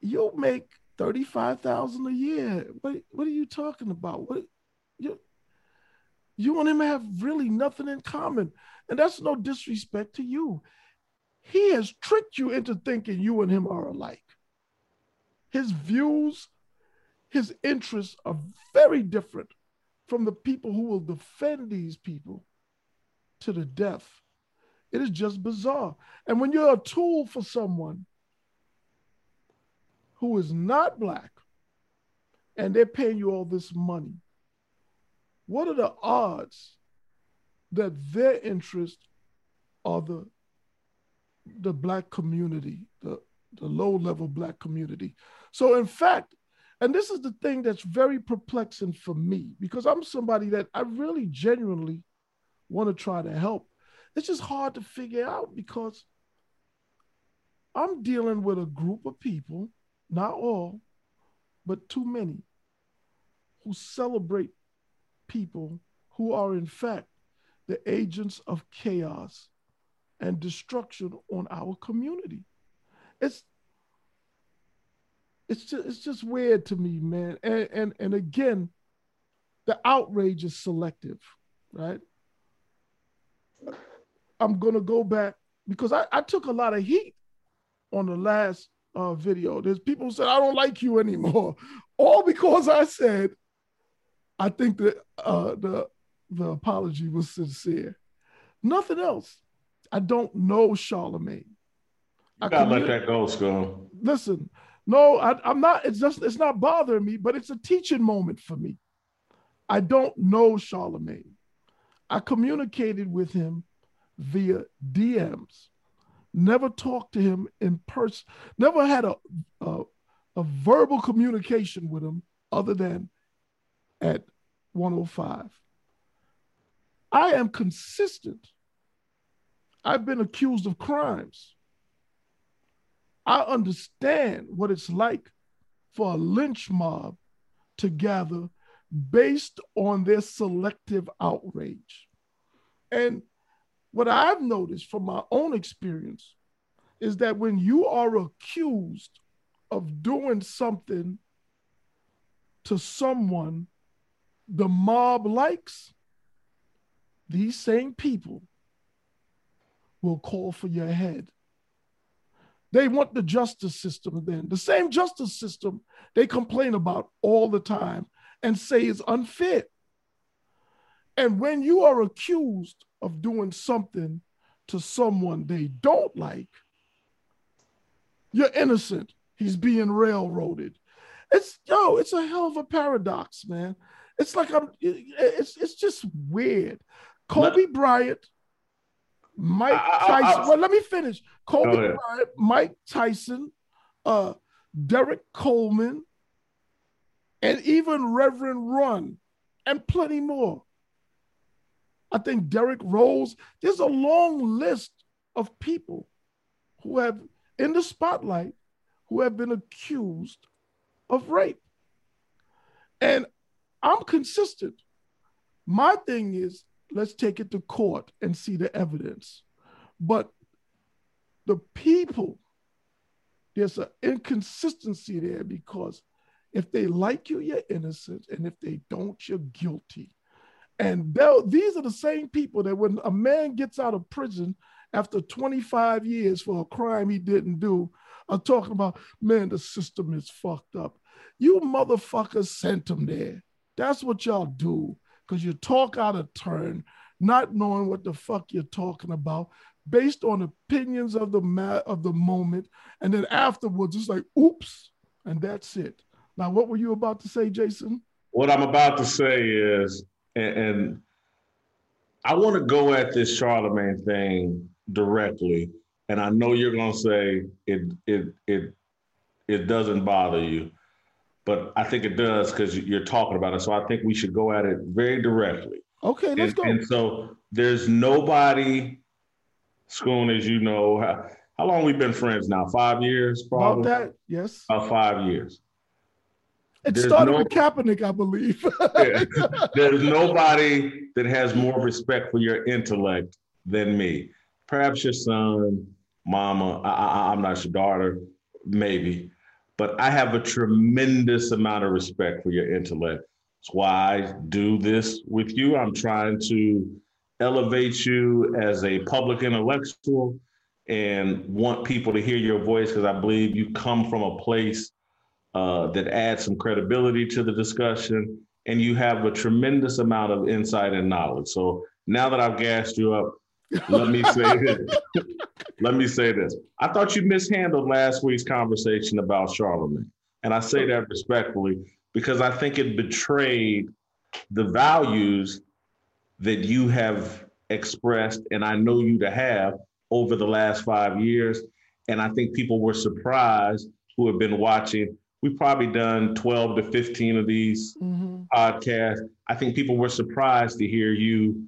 Speaker 1: you make 35000 a year what, what are you talking about what you you and him have really nothing in common. And that's no disrespect to you. He has tricked you into thinking you and him are alike. His views, his interests are very different from the people who will defend these people to the death. It is just bizarre. And when you're a tool for someone who is not black and they're paying you all this money, what are the odds that their interest are the the black community, the, the low level black community? So in fact, and this is the thing that's very perplexing for me because I'm somebody that I really genuinely want to try to help. It's just hard to figure out because I'm dealing with a group of people, not all, but too many, who celebrate people who are, in fact, the agents of chaos and destruction on our community. It's it's just it's just weird to me, man. And and and again, the outrage is selective, right? I'm gonna go back because I, I took a lot of heat on the last uh, video. There's people said, I don't like you anymore. All because I said, I think that uh, the, the apology was sincere. Nothing else. I don't know Charlamagne.
Speaker 2: You gotta let that go, Skull.
Speaker 1: Listen, no, I, I'm not. It's just it's not bothering me, but it's a teaching moment for me. I don't know Charlamagne. I communicated with him via DMs. Never talked to him in person. Never had a, a, a verbal communication with him other than at 105. I am consistent. I've been accused of crimes. I understand what it's like for a lynch mob to gather based on their selective outrage. And what I've noticed from my own experience is that when you are accused of doing something to someone the mob likes, these same people will call for your head. They want the justice system then, the same justice system they complain about all the time and say is unfit. And when you are accused of doing something to someone they don't like, you're innocent. He's being railroaded. It's yo, it's a hell of a paradox, man. It's like I'm it's it's just weird. Kobe Bryant, Mike Tyson. I, I, well, let me finish. Kobe Bryant, Mike Tyson, uh, Derrick Coleman, and even Reverend Run, and plenty more. I think Derrick Rose. There's a long list of people who have in the spotlight who have been accused of rape. And I'm consistent. My thing is, let's take it to court and see the evidence. But the people, there's an inconsistency there because if they like you, you're innocent. And if they don't, you're guilty. And these are the same people that when a man gets out of prison after 25 years for a crime he didn't do, are talking about, man, the system is fucked up. You motherfuckers sent him there. That's what y'all do because you talk out of turn, not knowing what the fuck you're talking about, based on opinions of the ma- of the moment, and then afterwards it's like, oops, and that's it. Now, what were you about to say, Jason?
Speaker 2: What I'm about to say is, and, and I want to go at this Charlamagne thing directly, and I know you're going to say it it it it doesn't bother you, but I think it does because you're talking about it. So I think we should go at it very directly.
Speaker 1: Okay, let's
Speaker 2: and,
Speaker 1: go.
Speaker 2: And so there's nobody, Scoon, as you know, how, how long we've been friends now? Five years, probably.
Speaker 1: About that, yes.
Speaker 2: About five years.
Speaker 1: It there's started no, with Kaepernick, I believe.
Speaker 2: yeah, there's nobody that has more respect for your intellect than me. Perhaps your son, mama. I, I, I'm not your daughter, maybe, but I have a tremendous amount of respect for your intellect. That's why I do this with you. I'm trying to elevate you as a public intellectual and want people to hear your voice because I believe you come from a place uh, that adds some credibility to the discussion, and you have a tremendous amount of insight and knowledge. So now that I've gassed you up, let me say this. let me say this. I thought you mishandled last week's conversation about Charlamagne, and I say that respectfully because I think it betrayed the values that you have expressed, and I know you to have over the last five years. And I think people were surprised who have been watching we've probably done 12 to 15 of these mm-hmm. podcasts. I think people were surprised to hear you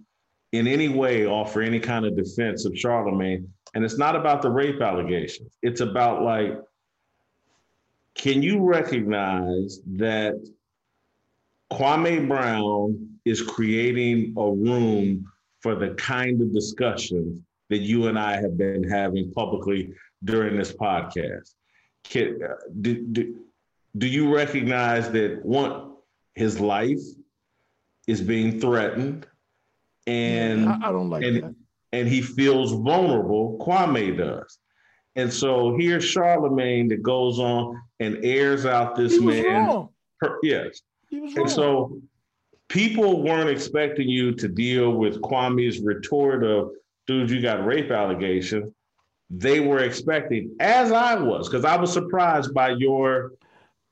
Speaker 2: in any way offer any kind of defense of Charlamagne. And it's not about the rape allegations. It's about like, can you recognize that Kwame Brown is creating a room for the kind of discussions that you and I have been having publicly during this podcast? Can, uh, do, do, do you recognize that one, his life is being threatened, and
Speaker 1: yeah, I, don't like
Speaker 2: and,
Speaker 1: that.
Speaker 2: And he feels vulnerable. Kwame does, And so here's Charlamagne that goes on and airs out this
Speaker 1: he was
Speaker 2: man.
Speaker 1: wrong.
Speaker 2: Per, yes.
Speaker 1: He was wrong.
Speaker 2: And so people weren't expecting you to deal with Kwame's retort of, dude, you got rape allegations. They were expecting, as I was, because I was surprised by your.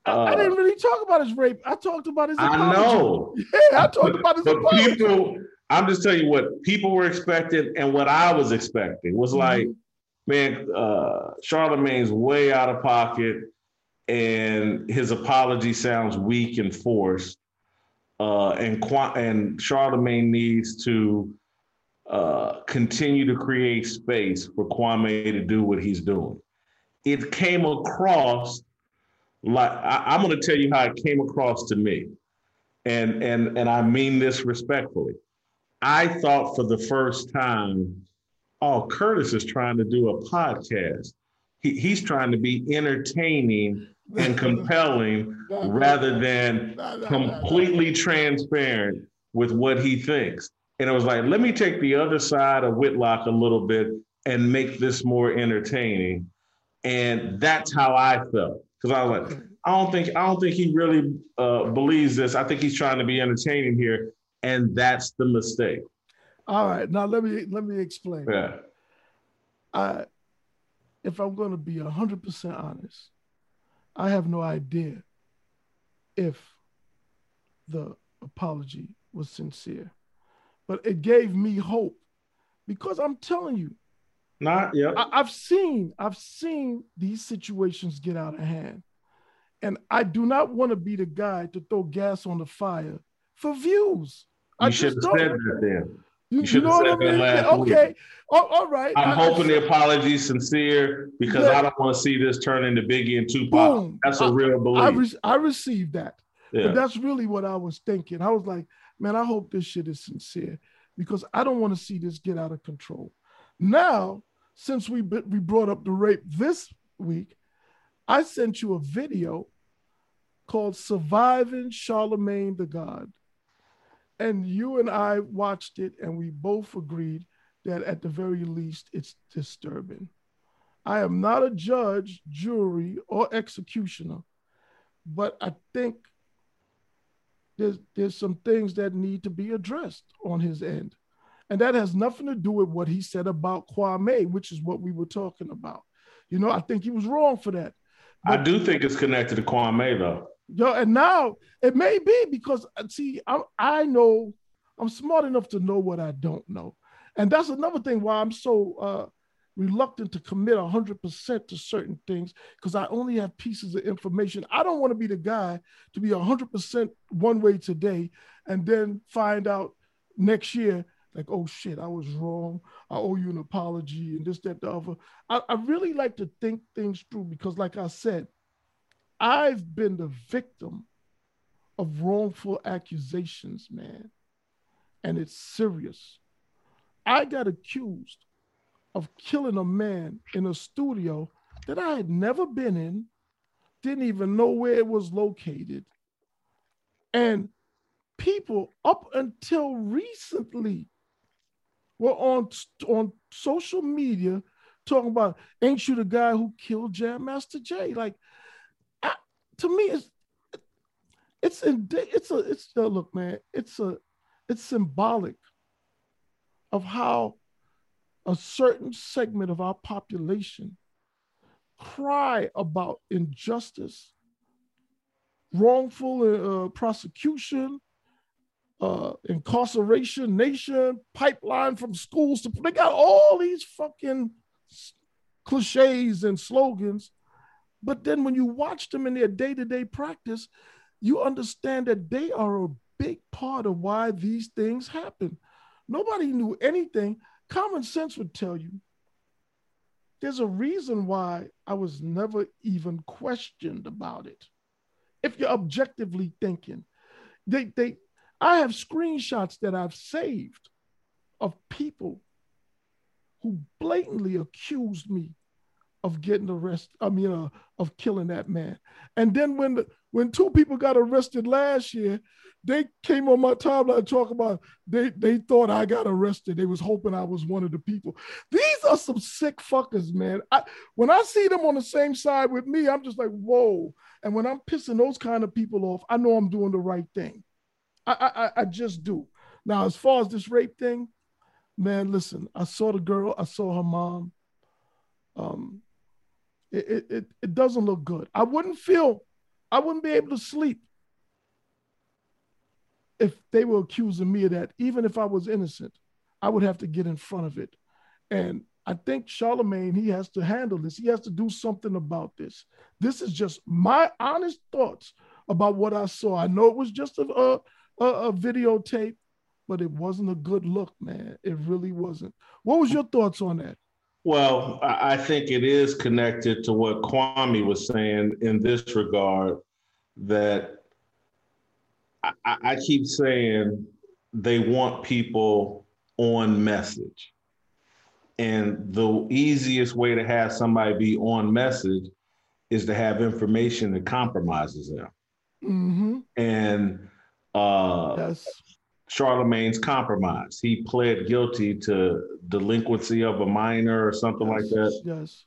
Speaker 1: I, I
Speaker 2: uh,
Speaker 1: didn't really talk about his rape. I talked about his.
Speaker 2: I know.
Speaker 1: Yeah, I talked about his
Speaker 2: But
Speaker 1: apology.
Speaker 2: people, I'm just telling you what people were expecting and what I was expecting was
Speaker 1: Mm-hmm.
Speaker 2: like, man, uh, Charlamagne's way out of pocket, and his apology sounds weak and forced. Uh, and and Charlamagne needs to uh, continue to create space for Kwame to do what he's doing. It came across like I, I'm going to tell you how it came across to me, and and and I mean this respectfully. I thought for the first time, oh, Curtis is trying to do a podcast. He, he's trying to be entertaining and compelling rather than completely transparent with what he thinks. And it was like, let me take the other side of Whitlock a little bit and make this more entertaining. And that's how I felt. Because I was like, I don't think I don't think he really uh, believes this. I think he's trying to be entertaining here, and that's the mistake.
Speaker 1: All right, now let me let me explain.
Speaker 2: Yeah.
Speaker 1: I, if I'm going to be hundred percent honest, I have no idea if the apology was sincere, but it gave me hope because I'm telling you,
Speaker 2: Not yeah.
Speaker 1: I, I've seen I've seen these situations get out of hand, and I do not want to be the guy to throw gas on the fire for views. I
Speaker 2: You should have said that then.
Speaker 1: You,
Speaker 2: you should've
Speaker 1: know
Speaker 2: said
Speaker 1: I
Speaker 2: that last week.
Speaker 1: okay. All- all right.
Speaker 2: I'm
Speaker 1: I-
Speaker 2: hoping the apology is sincere because
Speaker 1: Yeah.
Speaker 2: I don't want to see this turn into Biggie and Tupac.
Speaker 1: Boom.
Speaker 2: That's a
Speaker 1: I-
Speaker 2: real
Speaker 1: I,
Speaker 2: belief.
Speaker 1: re- I received that.
Speaker 2: yeah.
Speaker 1: But that's really what I was thinking. I was like, man, I hope this shit is sincere because I don't want to see this get out of control. Now, since we we brought up the rape this week, I sent you a video called "Surviving Charlamagne the God," and you and I watched it, and we both agreed that at the very least it's disturbing. I am not a judge, jury, or executioner, but I think there's there's some things that need to be addressed on his end. And that has nothing to do with what he said about Kwame, which is what we were talking about. You know, I think he was wrong for that.
Speaker 2: I do think it's connected to Kwame though.
Speaker 1: Yo, and now it may be because uh, see, I, I know I'm smart enough to know what I don't know, and that's another thing why I'm so uh, reluctant to commit hundred percent to certain things because I only have pieces of information. I don't want to be the guy to be hundred percent one way today and then find out next year like, oh shit, I was wrong. I owe you an apology and this, that, the other. I, I really like to think things through because, like I said, I've been the victim of wrongful accusations, man. And it's serious. I got accused of killing a man in a studio that I had never been in, didn't even know where it was located. And people up until recently were on, on social media talking about, ain't you the guy who killed Jam Master Jay? Like, to me, it's it's it's a it's uh, look, man, it's a it's symbolic of how a certain segment of our population cry about injustice, wrongful uh, prosecution, uh, incarceration, nation, pipeline from schools to they got all these fucking cliches and slogans. But then when you watch them in their day-to-day practice, you understand that they are a big part of why these things happen. Nobody knew anything. Common sense would tell you there's a reason why I was never even questioned about it. If you're objectively thinking, they, they, I have screenshots that I've saved of people who blatantly accused me of getting arrested. I mean, uh, of killing that man. And then when the, when two people got arrested last year, they came on my timeline talk about they they thought I got arrested. They was hoping I was one of the people. These are some sick fuckers, man. I, when I see them on the same side with me, I'm just like, whoa. And when I'm pissing those kind of people off, I know I'm doing the right thing. I I, I just do. Now, as far as this rape thing, man, listen, I saw the girl, I saw her mom. Um, it, it, it doesn't look good. I wouldn't feel, I wouldn't be able to sleep if they were accusing me of that. Even if I was innocent, I would have to get in front of it. And I think Charlamagne, he has to handle this. He has to do something about this. This is just my honest thoughts about what I saw. I know it was just a, a, a videotape, but it wasn't a good look, man. It really wasn't. What was your thoughts on that?
Speaker 2: Well, I think it is connected to what Kwame was saying in this regard that I, I keep saying they want people on message. And the easiest way to have somebody be on message is to have information that compromises them. Mm-hmm. And uh, yes. Charlamagne's compromise. He pled guilty to delinquency of a minor or something yes, like that. Yes.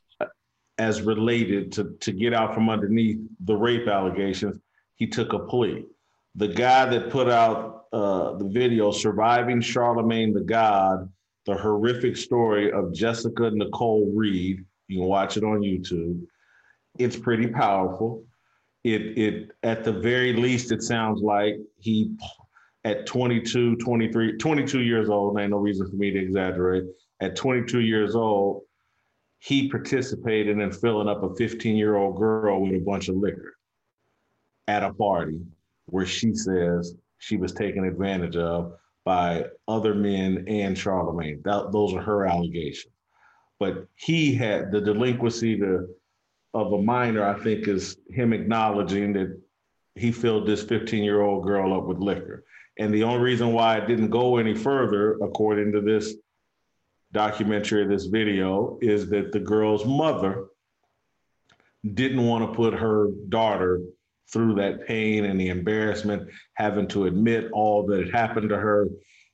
Speaker 2: As related to, to get out from underneath the rape allegations, he took a plea. The guy that put out uh, the video, Surviving Charlamagne the God, the horrific story of Jessica Nicole Reed, you can watch it on YouTube. It's pretty powerful. It, it at the very least, it sounds like he at 22, 23, 22 years old, ain't no reason for me to exaggerate. At 22 years old, he participated in filling up a 15 year old girl with a bunch of liquor at a party where she says she was taken advantage of by other men and Charlamagne. That, those are her allegations. But he had the delinquency to, of a minor, I think, is him acknowledging that he filled this 15 year old girl up with liquor. And the only reason why it didn't go any further, according to this documentary, this video, is that the girl's mother didn't want to put her daughter through that pain and the embarrassment, having to admit all that had happened to her.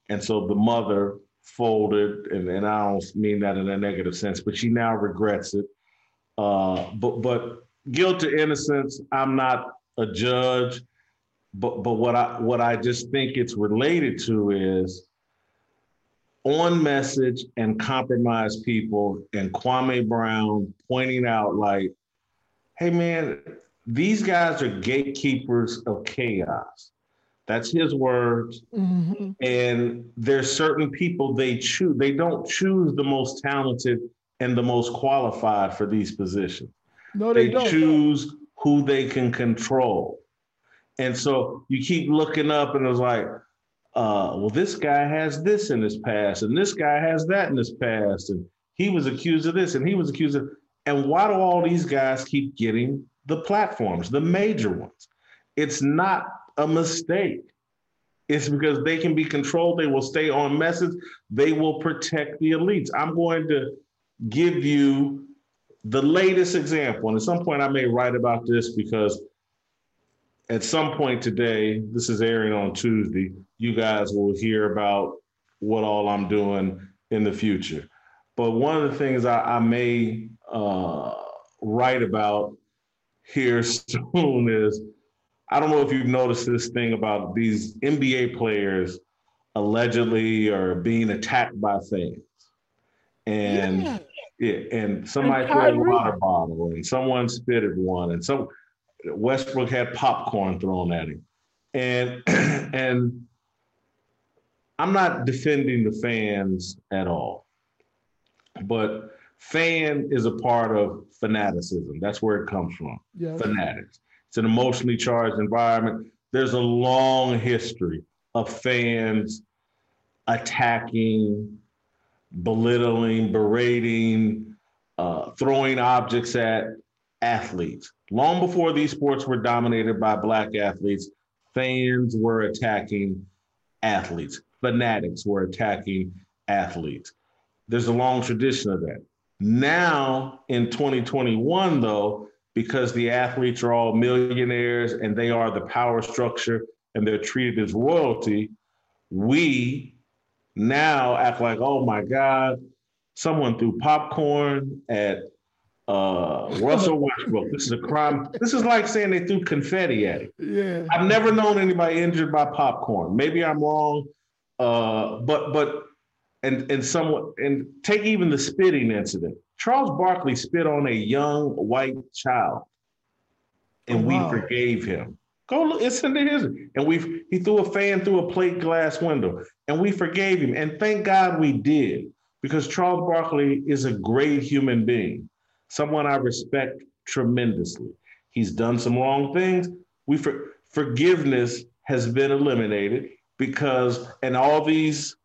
Speaker 2: And so the mother folded, and, and I don't mean that in a negative sense, but she now regrets it. Uh, but but guilt to innocence, I'm not a judge but but what I what I just think it's related to is on message and compromise people and Kwame Brown pointing out like, hey man, these guys are gatekeepers of chaos. That's his words. Mm-hmm. And there's certain people they choose. They don't choose the most talented and the most qualified for these positions. No, they, they don't. choose who they can control. And so you keep looking up and it's like, uh, well, this guy has this in his past, and this guy has that in his past, and he was accused of this, and he was accused of. And why do all these guys keep getting the platforms, the major ones? It's not a mistake. It's because they can be controlled. They will stay on message. They will protect the elites. I'm going to give you the latest example. And at some point, I may write about this because at some point today, this is airing on Tuesday, you guys will hear about what all I'm doing in the future. But one of the things I, I may uh, write about here soon is I don't know if you've noticed this thing about these NBA players allegedly are being attacked by fans. And yeah. yeah and somebody threw a water bottle and someone spitted one and some Westbrook had popcorn thrown at him. And and I'm not defending the fans at all. But fan is a part of fanaticism. That's where it comes from. Yes. Fanatics. It's an emotionally charged environment. There's a long history of fans attacking, belittling, berating, uh, throwing objects at athletes. Long before these sports were dominated by Black athletes, fans were attacking athletes, fanatics were attacking athletes. There's a long tradition of that. Now in 2021, though, because the athletes are all millionaires and they are the power structure and they're treated as royalty, we now act like, oh my God, someone threw popcorn at uh, Russell Westbrook. This is a crime. This is like saying they threw confetti at him.
Speaker 1: Yeah.
Speaker 2: I've never known anybody injured by popcorn. Maybe I'm wrong, uh, but but and and somewhat and take even the spitting incident. Charles Barkley spit on a young white child, and oh, wow. we forgave him. Go look, it's in the history. And we he threw a fan through a plate glass window, and we forgave him. And thank God we did, because Charles Barkley is a great human being someone I respect tremendously. He's done some wrong things. We for, forgiveness has been eliminated because, and all these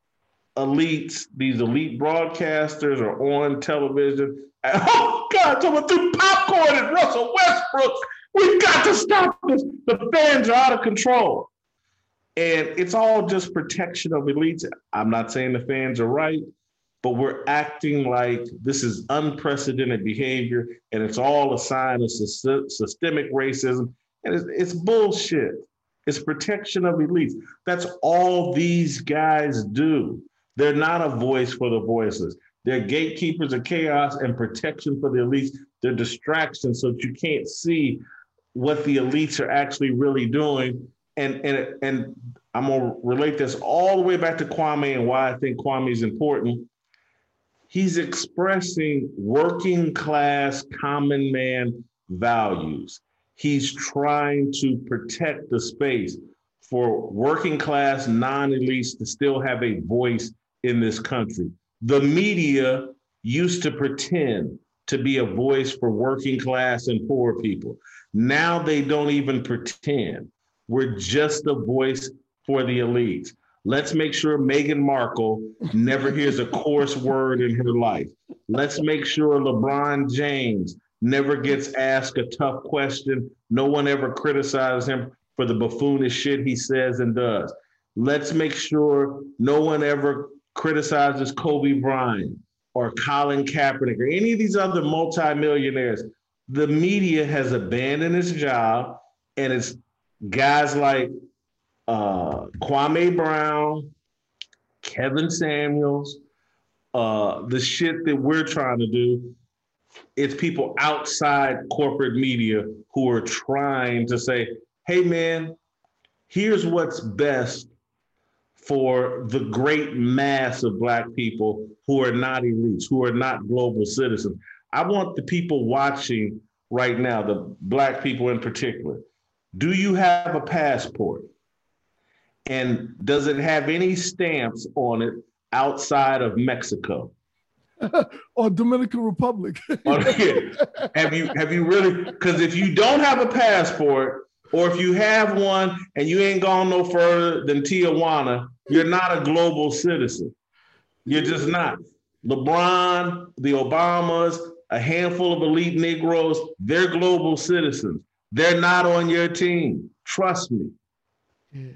Speaker 2: elites, these elite broadcasters are on television. And, oh God, someone threw popcorn at Russell Westbrook. We've got to stop this. The fans are out of control. And it's all just protection of elites. I'm not saying the fans are right but we're acting like this is unprecedented behavior and it's all a sign of systemic racism. And it's, it's bullshit. It's protection of elites. That's all these guys do. They're not a voice for the voiceless. They're gatekeepers of chaos and protection for the elites. They're distractions so that you can't see what the elites are actually really doing. And, and, and I'm to relate this all the way back to Kwame and why I think Kwame is important he's expressing working class common man values. He's trying to protect the space for working class non elites to still have a voice in this country. The media used to pretend to be a voice for working class and poor people. Now they don't even pretend. We're just a voice for the elites. Let's make sure Meghan Markle never hears a coarse word in her life. Let's make sure LeBron James never gets asked a tough question. No one ever criticizes him for the buffoonish shit he says and does. Let's make sure no one ever criticizes Kobe Bryant or Colin Kaepernick or any of these other multimillionaires. The media has abandoned its job, and it's guys like uh, Kwame Brown, Kevin Samuels, uh, the shit that we're trying to do. It's people outside corporate media who are trying to say, hey, man, here's what's best for the great mass of Black people who are not elites, who are not global citizens. I want the people watching right now, the Black people in particular, do you have a passport? And does it have any stamps on it outside of Mexico?
Speaker 1: or Dominican Republic.
Speaker 2: Oh, have you have you really because if you don't have a passport or if you have one and you ain't gone no further than Tijuana, you're not a global citizen. You're just not. LeBron, the Obamas, a handful of elite Negroes, they're global citizens. They're not on your team. Trust me.
Speaker 1: Yeah.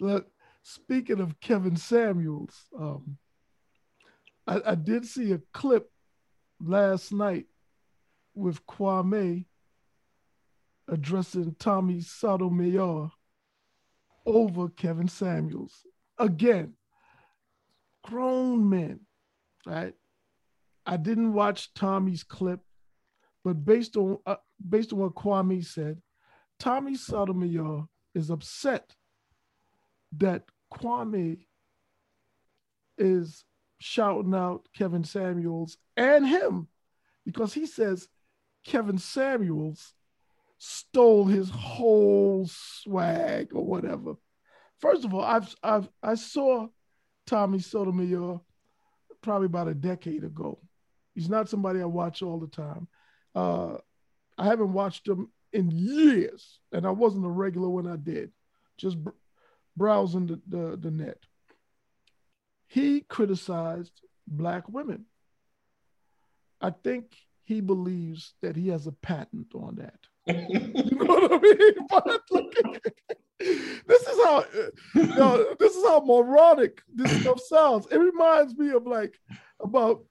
Speaker 1: Look, speaking of Kevin Samuels, um, I, I did see a clip last night with Kwame addressing Tommy Sotomayor over Kevin Samuels. Again, grown men, right? I didn't watch Tommy's clip, but based on uh, based on what Kwame said, Tommy Sotomayor is upset that Kwame is shouting out Kevin Samuels and him because he says Kevin Samuels stole his whole swag or whatever. First of all, I've I've I saw Tommy Sotomayor probably about a decade ago. He's not somebody I watch all the time. Uh, I haven't watched him in years, and I wasn't a regular when I did. Just browsing the, the, the net. He criticized black women. I think he believes that he has a patent on that. you know what I mean? But this is how you know, this is how moronic this stuff sounds. It reminds me of like about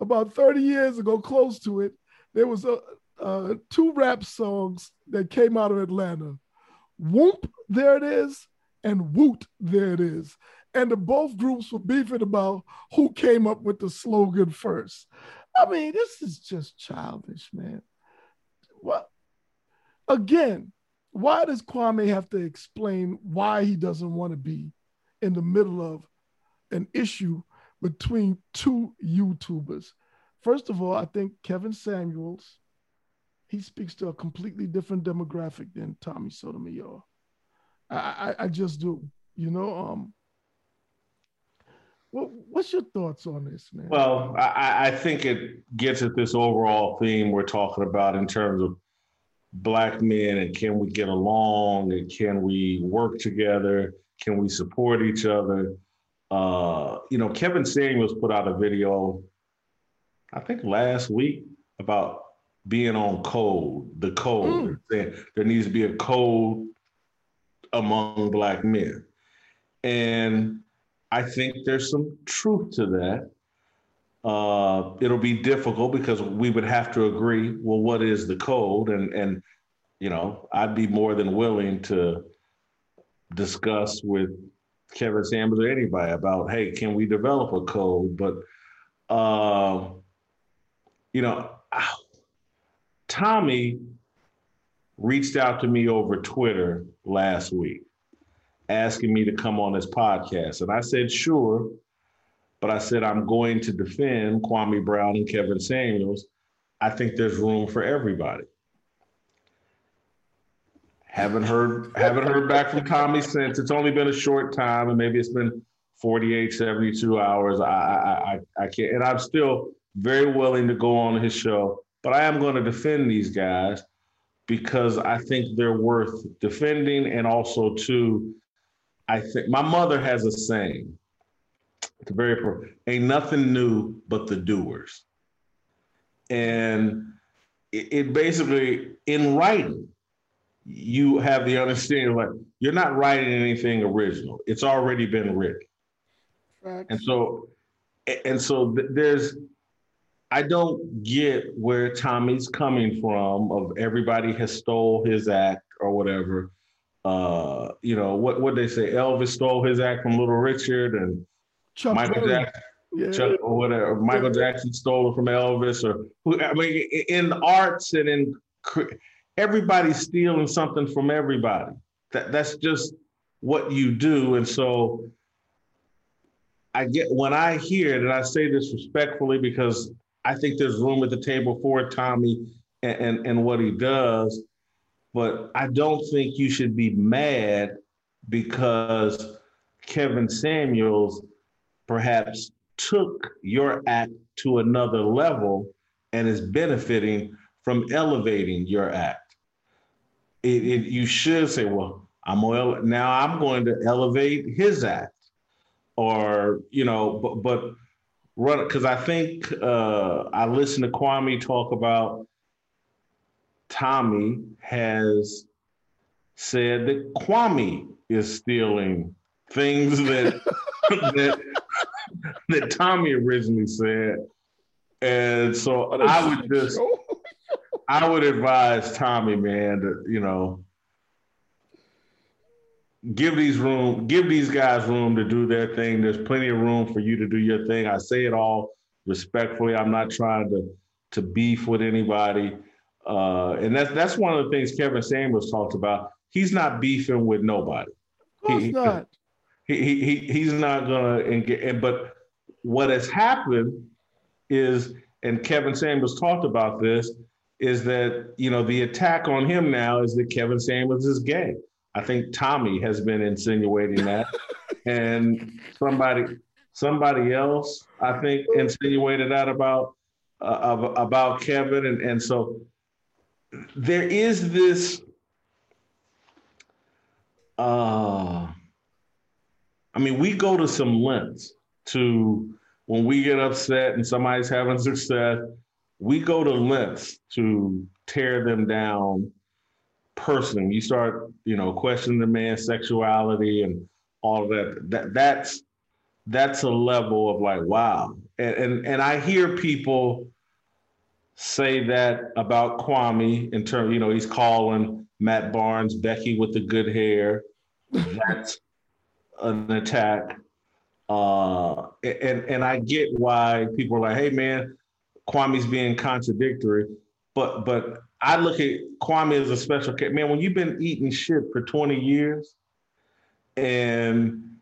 Speaker 1: about 30 years ago, close to it, there was a, uh, two rap songs that came out of Atlanta. Whoop, there it is, and Woot, there it is. And the both groups were beefing about who came up with the slogan first. I mean, this is just childish, man. Well, again, why does Kwame have to explain why he doesn't want to be in the middle of an issue between two YouTubers? First of all, I think Kevin Samuels, he speaks to a completely different demographic than Tommy Sotomayor. I, I, just do. You know, um, what, what's your thoughts on this, man?
Speaker 2: Well, I, I think it gets at this overall theme we're talking about in terms of black men and can we get along and can we work together? Can we support each other? Uh, you know, Kevin Samuels put out a video, I think last week, about being on code, the code. Mm. There needs to be a code among black men. And I think there's some truth to that. Uh, it'll be difficult because we would have to agree. Well, what is the code? And and you know, I'd be more than willing to discuss with Kevin Samuels or anybody about, hey, can we develop a code? But uh, you know, Tommy reached out to me over Twitter last week asking me to come on this podcast. And I said, sure. But I said, I'm going to defend Kwame Brown and Kevin Samuels. I think there's room for everybody. Haven't heard haven't heard back from Tommy since. It's only been a short time, and maybe it's been 48, 72 hours. I I I, I can't, and I'm still very willing to go on his show. But I am going to defend these guys because I think they're worth defending, and also too, I think my mother has a saying. It's very ain't nothing new but the doers, and it, it basically in writing you have the understanding like you're not writing anything original it's already been written right. and so and so there's i don't get where tommy's coming from of everybody has stole his act or whatever uh you know what what they say elvis stole his act from little richard and Chuck michael jackson yeah. Chuck or whatever michael jackson stole it from elvis or i mean in the arts and in everybody's stealing something from everybody. That that's just what you do. And so I get when I hear it, and I say this respectfully because I think there's room at the table for Tommy and, and, and what he does. But I don't think you should be mad because Kevin Samuels perhaps took your act to another level and is benefiting from elevating your act it, it, you should say, well, I'm now I'm going to elevate his act, or you know, but but run because I think uh, I listened to Kwame talk about Tommy has said that Kwame is stealing things that that that Tommy originally said, and so I would just. I would advise Tommy, man, to you know, give these room, give these guys room to do their thing. There's plenty of room for you to do your thing. I say it all respectfully. I'm not trying to to beef with anybody. Uh, and that's that's one of the things Kevin Samuels talked about. He's not beefing with nobody.
Speaker 1: He's not.
Speaker 2: He, he, he, he's not gonna engage. But what has happened is, and Kevin Samuels talked about this, is that you know the attack on him now is that Kevin Samuels is gay. I think Tommy has been insinuating that, and somebody somebody else I think insinuated that about uh, about Kevin, and and so there is this. Uh, I mean, we go to some lengths to when we get upset and somebody's having success we go to lengths to tear them down personally. You start, you know, questioning the man's sexuality and all of that. That that's that's a level of like, wow. and, and, and I hear people say that about Kwame in terms, you know, he's calling Matt Barnes, Becky with the good hair. That's an attack. Uh, and and I get why people are like, hey man, Kwame's being contradictory. But but I look at Kwame as a special case. Man, when you've been eating shit for 20 years and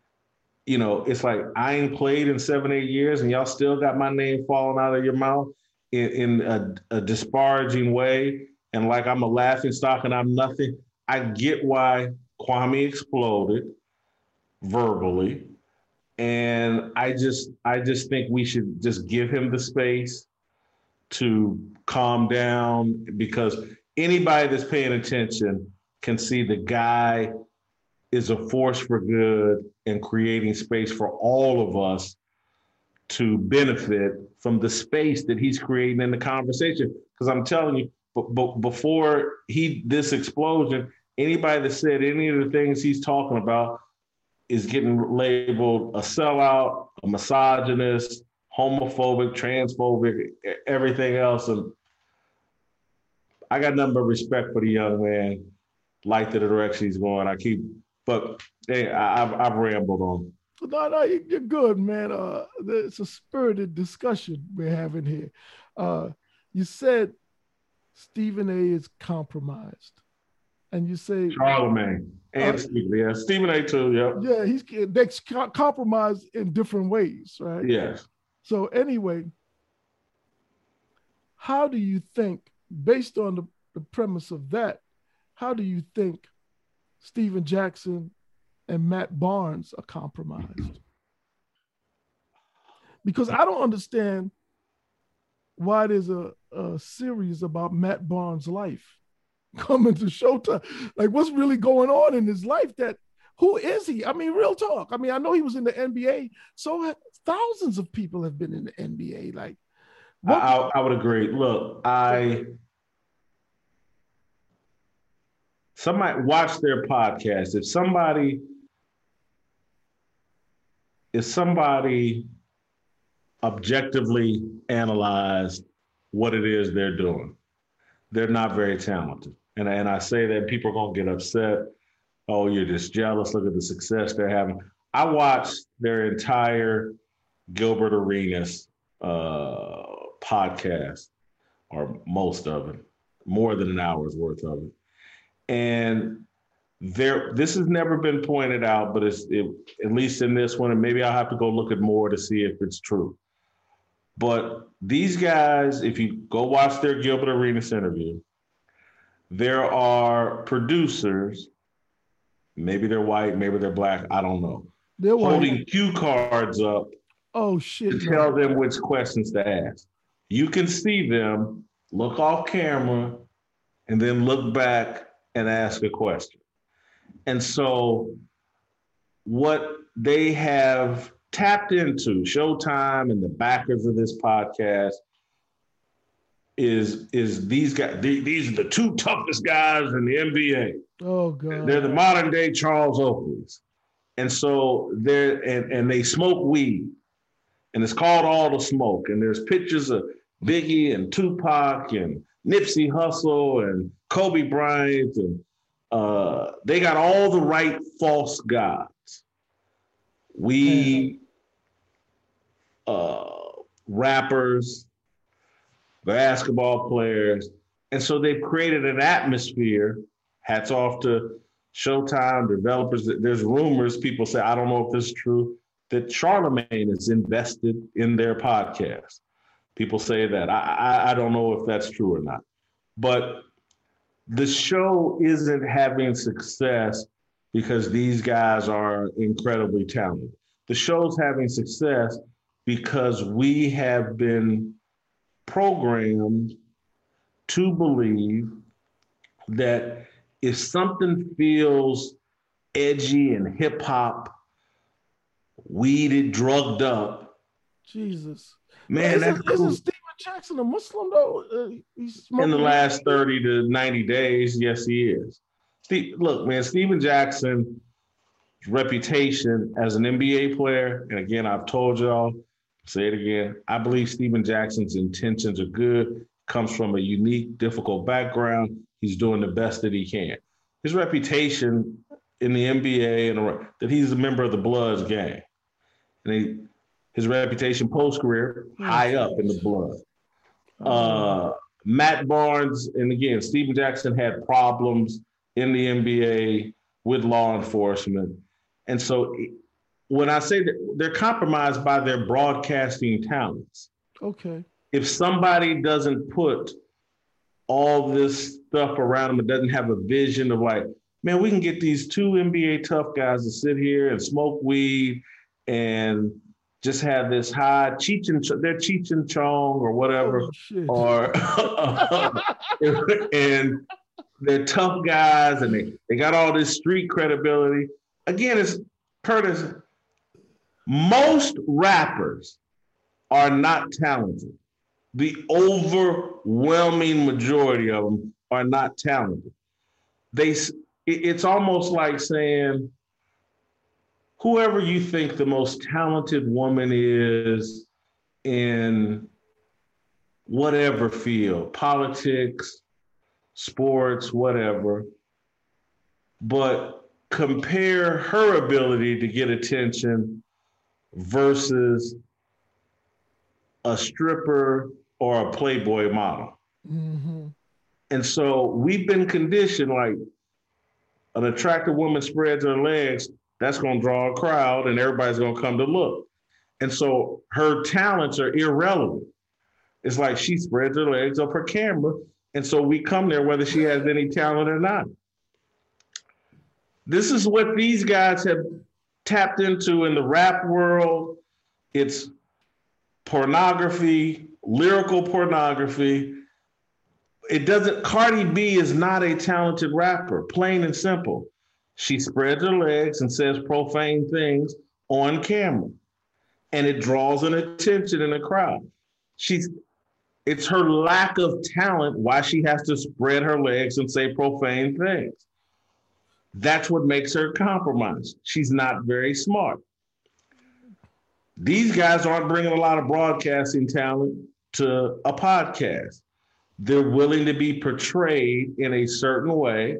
Speaker 2: you know, it's like I ain't played in seven, eight years, and y'all still got my name falling out of your mouth in, in a, a disparaging way, and like I'm a laughing stock and I'm nothing. I get why Kwame exploded verbally, and I just I just think we should just give him the space to calm down because anybody that's paying attention can see the guy is a force for good and creating space for all of us to benefit from the space that he's creating in the conversation. Because I'm telling you, but, before he this explosion, anybody that said any of the things he's talking about is getting labeled a sellout, a misogynist, homophobic, transphobic, everything else. And I got nothing but respect for the young man, like the direction he's going. I keep but hey, I, have I've rambled on.
Speaker 1: No, no, you're good, man. Uh, it's a spirited discussion we're having here. Uh, you said Stephen A. is compromised, and you say
Speaker 2: Charlamagne and uh, Stephen, yeah, Stephen A. too, yeah,
Speaker 1: yeah, he's they compromised in different ways, right?
Speaker 2: Yes.
Speaker 1: So anyway, how do you think, based on the, the premise of that, how do you think Stephen Jackson and Matt Barnes are compromised. Because I don't understand why there's a, a series about Matt Barnes' life coming to Showtime. Like, what's really going on in his life? That who is he? I mean, real talk. I mean, I know he was in the NBA. So thousands of people have been in the NBA. Like,
Speaker 2: I, I would agree. Look, I somebody watch their podcast. If somebody, if somebody objectively analyzed what it is they're doing, they're not very talented. And, and I say that people are going to get upset. Oh, you're just jealous. Look at the success they're having. I watched their entire Gilbert Arenas uh, podcast, or most of it, more than an hour's worth of it. And there, this has never been pointed out, but it's it, at least in this one, and maybe I'll have to go look at more to see if it's true. But these guys, if you go watch their Gilbert Arenas interview, there are producers, maybe they're white, maybe they're black, I don't know, they're holding white. cue cards up.
Speaker 1: Oh shit!
Speaker 2: To tell them which questions to ask. You can see them look off camera and then look back and ask a question. And so, what they have tapped into, Showtime and the backers of this podcast, is is these guys? These are the two toughest guys in the NBA.
Speaker 1: Oh god,
Speaker 2: they're the modern day Charles Oakleys, and so they're and, and they smoke weed, and it's called All the Smoke, and there's pictures of Biggie and Tupac and Nipsey Hussle and Kobe Bryant and uh, they got all the right false gods. We uh, rappers, basketball players, and so they've created an atmosphere. Hats off to Showtime developers. There's rumors. People say I don't know if this is true that Charlamagne is invested in their podcast. People say that. I, I, I don't know if that's true or not, but the show isn't having success because these guys are incredibly talented. The show's having success because we have been programmed to believe that if something feels edgy and hip hop, weeded, drugged up,
Speaker 1: Jesus,
Speaker 2: man,
Speaker 1: that's cool. Jackson a Muslim though? Uh,
Speaker 2: in the last 30 to 90 days, yes, he is. Steve, look, man, Stephen Jackson's reputation as an NBA player, and again, I've told y'all, Say it again. I believe Stephen Jackson's intentions are good. Comes from a unique, difficult background. He's doing the best that he can. His reputation in the NBA and that he's a member of the Bloods gang, and he, his reputation post career high up in the Blood. Uh, Matt Barnes, and again, Stephen Jackson had problems in the NBA with law enforcement. And so when I say that they're compromised by their broadcasting talents.
Speaker 1: Okay.
Speaker 2: If somebody doesn't put all this stuff around them, it doesn't have a vision of like, man, we can get these two NBA tough guys to sit here and smoke weed and just have this high Cheech and they're Cheech and Chong or whatever, oh, or and they're tough guys and they, they got all this street credibility. Again, it's Curtis. Most rappers are not talented. The overwhelming majority of them are not talented. They, it's almost like saying, whoever you think the most talented woman is in whatever field, politics, sports, whatever, but compare her ability to get attention versus a stripper or a Playboy model. Mm-hmm. And so we've been conditioned like an attractive woman spreads her legs, that's going to draw a crowd and everybody's going to come to look. And so her talents are irrelevant. It's like she spreads her legs up her camera. And so we come there whether she has any talent or not. This is what these guys have tapped into in the rap world. It's pornography, lyrical pornography. It doesn't, Cardi B is not a talented rapper, plain and simple. She spreads her legs and says profane things on camera, and it draws an attention in the crowd. She's it's her lack of talent why she has to spread her legs and say profane things. That's what makes her compromised. She's not very smart. These guys aren't bringing a lot of broadcasting talent to a podcast. They're willing to be portrayed in a certain way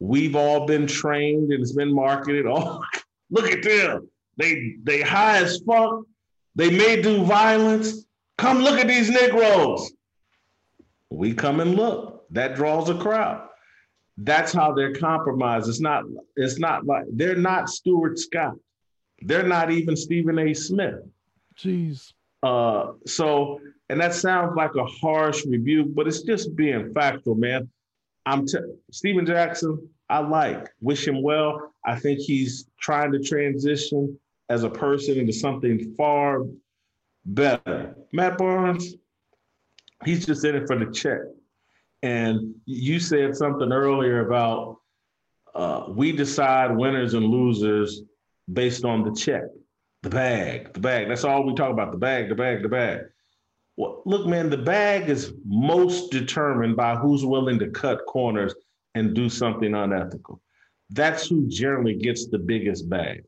Speaker 2: We've all been trained and it's been marketed. Oh, look at them. They they high as fuck. They may do violence. Come look at these Negroes. We come and look. That draws a crowd. That's how they're compromised. It's not, it's not like they're not Stuart Scott. They're not even Stephen A. Smith.
Speaker 1: Jeez.
Speaker 2: Uh, so, and that sounds like a harsh rebuke, but it's just being factual, man. I'm t- Stephen Jackson. I like. Wish him well. I think he's trying to transition as a person into something far better. Matt Barnes, he's just in it for the check. And you said something earlier about uh, we decide winners and losers based on the check, the bag, the bag. That's all we talk about the bag, the bag, the bag. Look, man, the bag is most determined by who's willing to cut corners and do something unethical. That's who generally gets the biggest bag,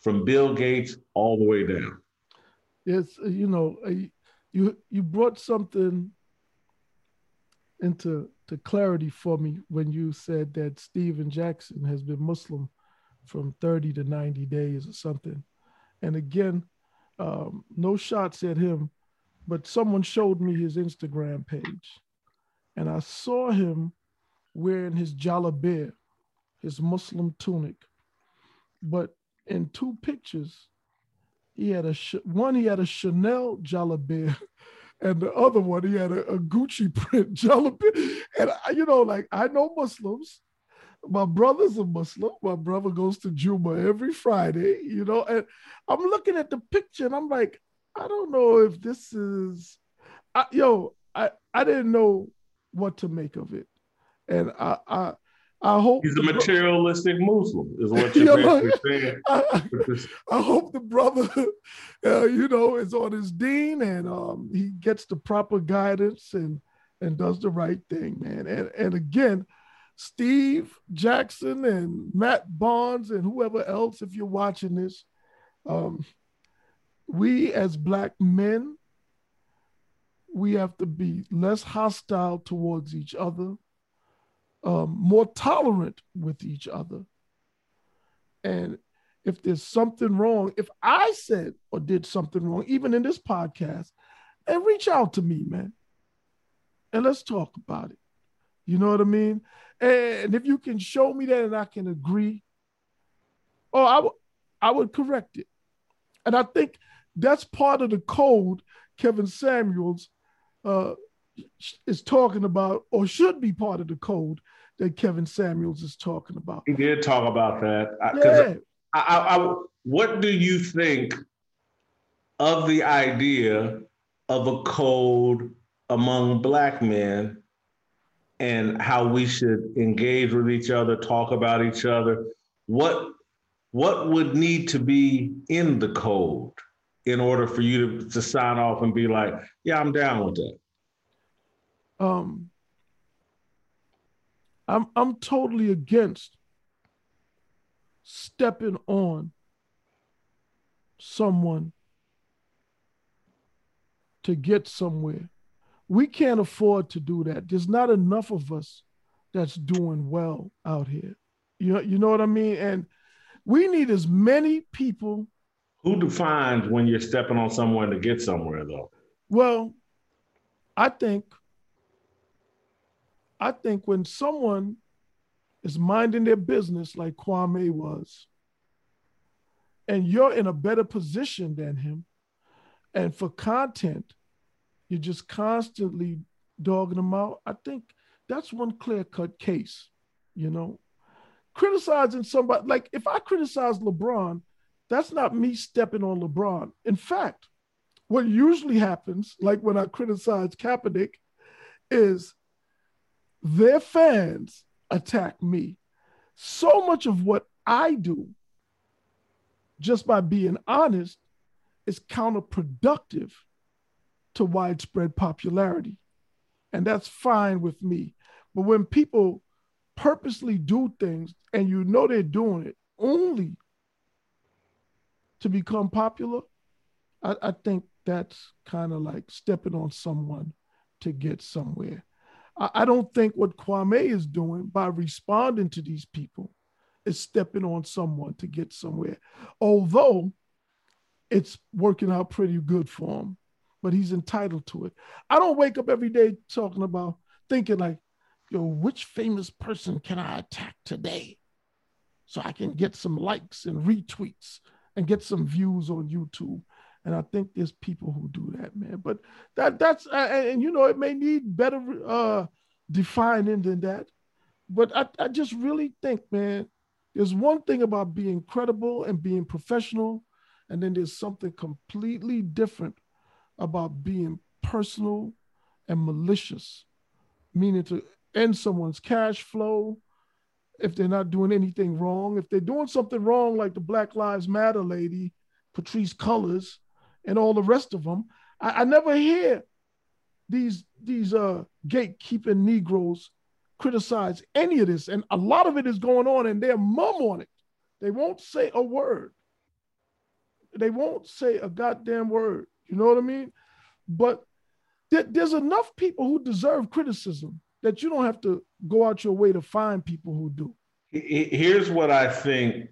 Speaker 2: from Bill Gates all the way down.
Speaker 1: Yes, uh, you know, uh, you you brought something into to clarity for me when you said that Stephen Jackson has been Muslim from 30 to 90 days or something. And again, um, no shots at him but someone showed me his Instagram page, and I saw him wearing his jalabia, his Muslim tunic. But in two pictures, he had a one he had a Chanel jalabia, and the other one he had a, a Gucci print jalabia. And I, you know, like I know Muslims. My brother's a Muslim. My brother goes to Juma every Friday, you know, and I'm looking at the picture and I'm like, I don't know if this is, I, yo, I I didn't know what to make of it, and I I I hope
Speaker 2: he's a materialistic Muslim, is what you're you saying. I,
Speaker 1: I, hope the brother, uh, you know, is on his deen and um, he gets the proper guidance and and does the right thing, man. And and again, Steve Jackson and Matt Barnes and whoever else, if you're watching this, um, we as black men, we have to be less hostile towards each other, um, more tolerant with each other. And if there's something wrong, if I said or did something wrong, even in this podcast, and reach out to me, man. And let's talk about it. You know what I mean? And if you can show me that and I can agree, oh, I, w- I would correct it. And I think that's part of the code Kevin Samuels uh, is talking about, or should be part of the code that Kevin Samuels is talking about.
Speaker 2: He did talk about that. Yeah. I, I, I, what do you think of the idea of a code among Black men and how we should engage with each other, talk about each other? What, what would need to be in the code in order for you to, to sign off and be like, yeah, I'm down with that?
Speaker 1: Um, I'm I'm totally against stepping on someone to get somewhere. We can't afford to do that. There's not enough of us that's doing well out here. You know, you know what I mean? And we need as many people.
Speaker 2: Who defines when you're stepping on someone to get somewhere though?
Speaker 1: Well, I think I think when someone is minding their business like Kwame was, and you're in a better position than him, and for content, you're just constantly dogging them out. I think that's one clear cut case, you know. Criticizing somebody, like if I criticize LeBron, that's not me stepping on LeBron. In fact, what usually happens, like when I criticize Kaepernick, is their fans attack me. So much of what I do, just by being honest, is counterproductive to widespread popularity. And that's fine with me. But when people purposely do things and you know they're doing it only to become popular, I, I think that's kind of like stepping on someone to get somewhere. I don't think what Kwame is doing by responding to these people is stepping on someone to get somewhere. Although it's working out pretty good for him, but he's entitled to it. I don't wake up every day talking about thinking like, yo, which famous person can I attack today so I can get some likes and retweets and get some views on YouTube and I think there's people who do that, man. But that that's uh, and you know it may need better uh, defining than that. But I, I just really think, man, there's one thing about being credible and being professional, and then there's something completely different about being personal and malicious, meaning to end someone's cash flow if they're not doing anything wrong. If they're doing something wrong, like the Black Lives Matter lady, Patrisse Cullors, and all the rest of them. I, I never hear these these uh, gatekeeping Negroes criticize any of this, and a lot of it is going on, and they're mum on it. They won't say a word. They won't say a goddamn word. You know what I mean? But th- there's enough people who deserve criticism that you don't have to go out your way to find people who do.
Speaker 2: Here's what I think,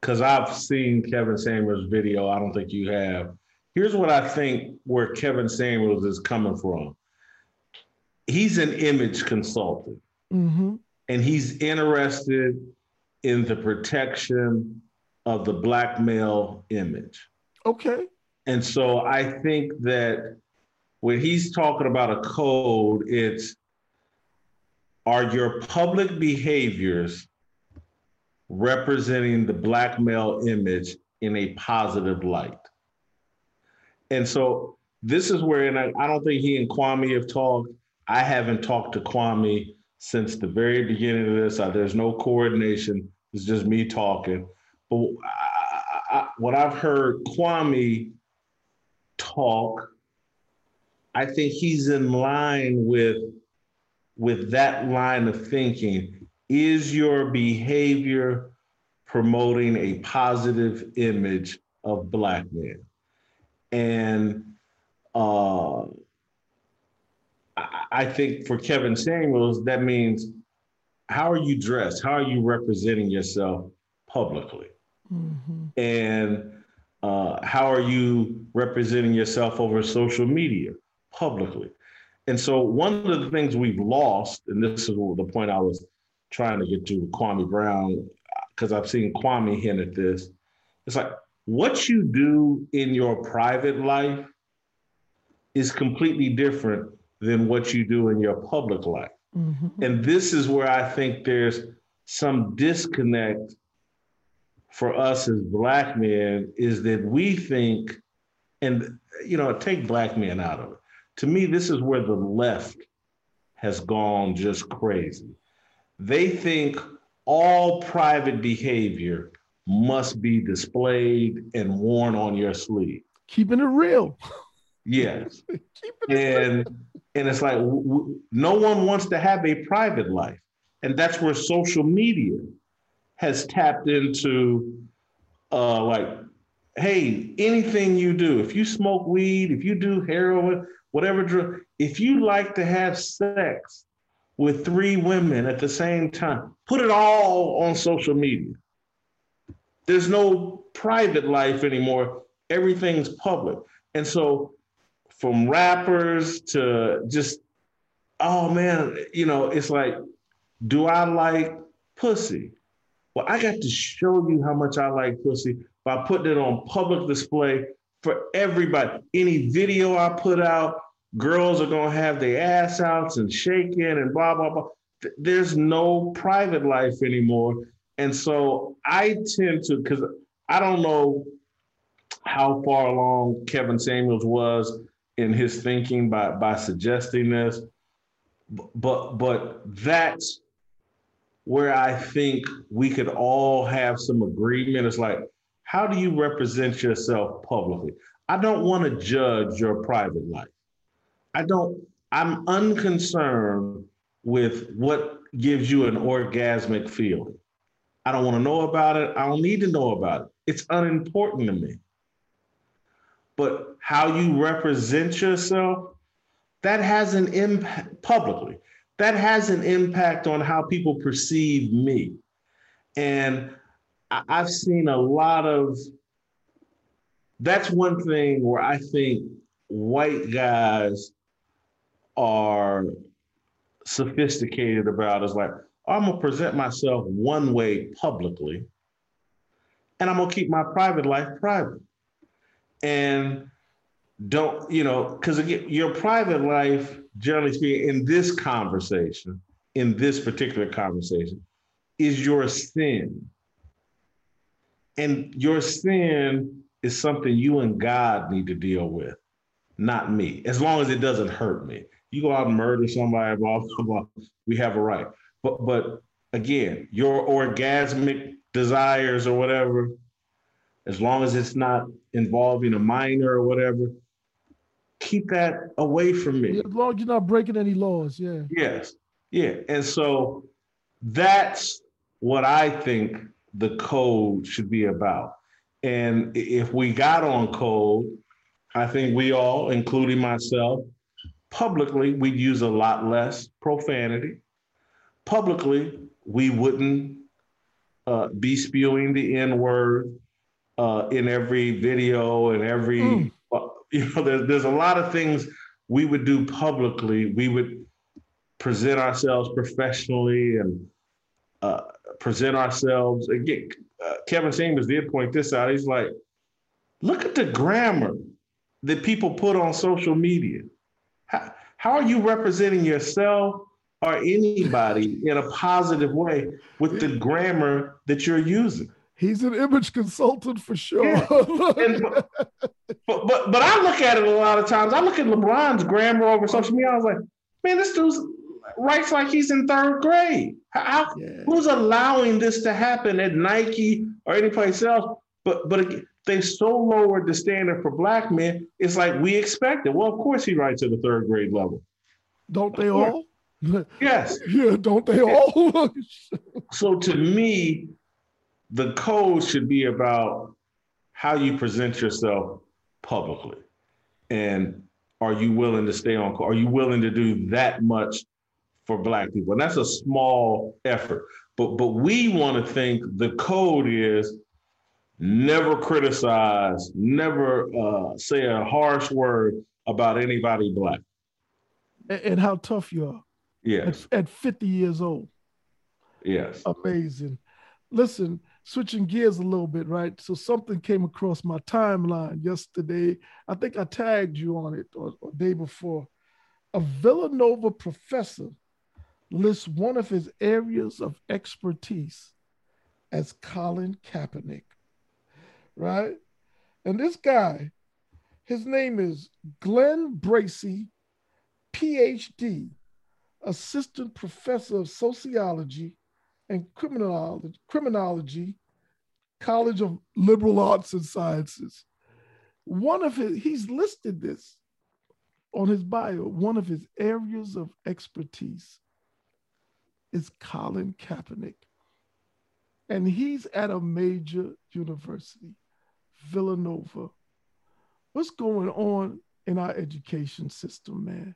Speaker 2: because I've seen Kevin Samuels' video. I don't think you have here's what I think where Kevin Samuels is coming from. He's an image consultant, mm-hmm. and he's interested in the protection of the black male image.
Speaker 1: Okay.
Speaker 2: And so I think that when he's talking about a code, it's are your public behaviors representing the black male image in a positive light? And so this is where, and I, I don't think he and Kwame have talked. I haven't talked to Kwame since the very beginning of this. Uh, there's no coordination. It's just me talking. But I, I, what I've heard Kwame talk, I think he's in line with with that line of thinking. Is your behavior promoting a positive image of black men? And uh, I, think for Kevin Samuels, that means how are you dressed? How are you representing yourself publicly? Mm-hmm. And uh, how are you representing yourself over social media publicly? And so, one of the things we've lost, and this is the point I was trying to get to with Kwame Brown, because I've seen Kwame hint at this. It's like what you do in your private life is completely different than what you do in your public life. Mm-hmm. And this is where I think there's some disconnect for us as black men is that we think, and you know, take black men out of it. To me, this is where the left has gone just crazy. They think all private behavior must be displayed and worn on your sleeve.
Speaker 1: Keeping it real.
Speaker 2: Yes. and and it's like w- w- no one wants to have a private life. And that's where social media has tapped into uh like hey, anything you do, if you smoke weed, if you do heroin, whatever if you like to have sex with three women at the same time, put it all on social media. There's no private life anymore. Everything's public. And so from rappers to just, oh man, you know, it's like, do I like pussy? Well, I got to show you how much I like pussy by putting it on public display for everybody. Any video I put out, girls are gonna have their ass outs and shaking and blah blah blah. There's no private life anymore. And so I tend to, because I don't know how far along Kevin Samuels was in his thinking by by suggesting this, but but that's where I think we could all have some agreement. It's like, how do you represent yourself publicly? I don't want to judge your private life. I don't, I'm unconcerned with what gives you an orgasmic feeling. I don't want to know about it. I don't need to know about it. It's unimportant to me. But how you represent yourself, that has an impact publicly. That has an impact on how people perceive me. And I've seen a lot of that's one thing where I think white guys are sophisticated about is like, I'm gonna present myself one way publicly, and I'm gonna keep my private life private. And don't, you know, because again, your private life, generally speaking, in this conversation, in this particular conversation, is your sin. And your sin is something you and God need to deal with, not me, as long as it doesn't hurt me. You go out and murder somebody, blah, blah, blah. We have a right. But but again, your orgasmic desires or whatever, as long as it's not involving a minor or whatever, keep that away from me.
Speaker 1: As long as you're not breaking any laws, yeah.
Speaker 2: Yes. Yeah. And so that's what I think the code should be about. And if we got on code, I think we all, including myself, publicly, we'd use a lot less profanity publicly, we wouldn't uh, be spewing the N word uh, in every video and every, mm. uh, you know, there's, there's a lot of things we would do publicly. We would present ourselves professionally and uh, present ourselves. Again, uh, Kevin Samuels did point this out. He's like, look at the grammar that people put on social media. How, how are you representing yourself or anybody in a positive way with the grammar that you're using.
Speaker 1: He's an image consultant for sure. Yeah.
Speaker 2: and, but, but but I look at it a lot of times. I look at LeBron's grammar over social media. I was like, man, this dude writes like he's in third grade. How, yeah. Who's allowing this to happen at Nike or anyplace else? But but they so lowered the standard for black men. It's like we expected. Well, of course he writes at the third grade level.
Speaker 1: Don't they all?
Speaker 2: Yes.
Speaker 1: Yeah, don't they all?
Speaker 2: so to me, the code should be about how you present yourself publicly. And are you willing to stay on? Are you willing to do that much for Black people? And that's a small effort. But but we want to think the code is never criticize, never uh, say a harsh word about anybody black.
Speaker 1: And, and how tough you are.
Speaker 2: Yes.
Speaker 1: At, at 50 years old.
Speaker 2: Yes.
Speaker 1: Amazing. Listen, switching gears a little bit, right? So something came across my timeline yesterday. I think I tagged you on it or, or day before. A Villanova professor lists one of his areas of expertise as Colin Kaepernick, right? And this guy, his name is Glenn Bracey, PhD, assistant professor of sociology and criminology, criminology, College of Liberal Arts and Sciences. One of his, he's listed this on his bio, one of his areas of expertise is Colin Kaepernick. And he's at a major university, Villanova. What's going on in our education system, man?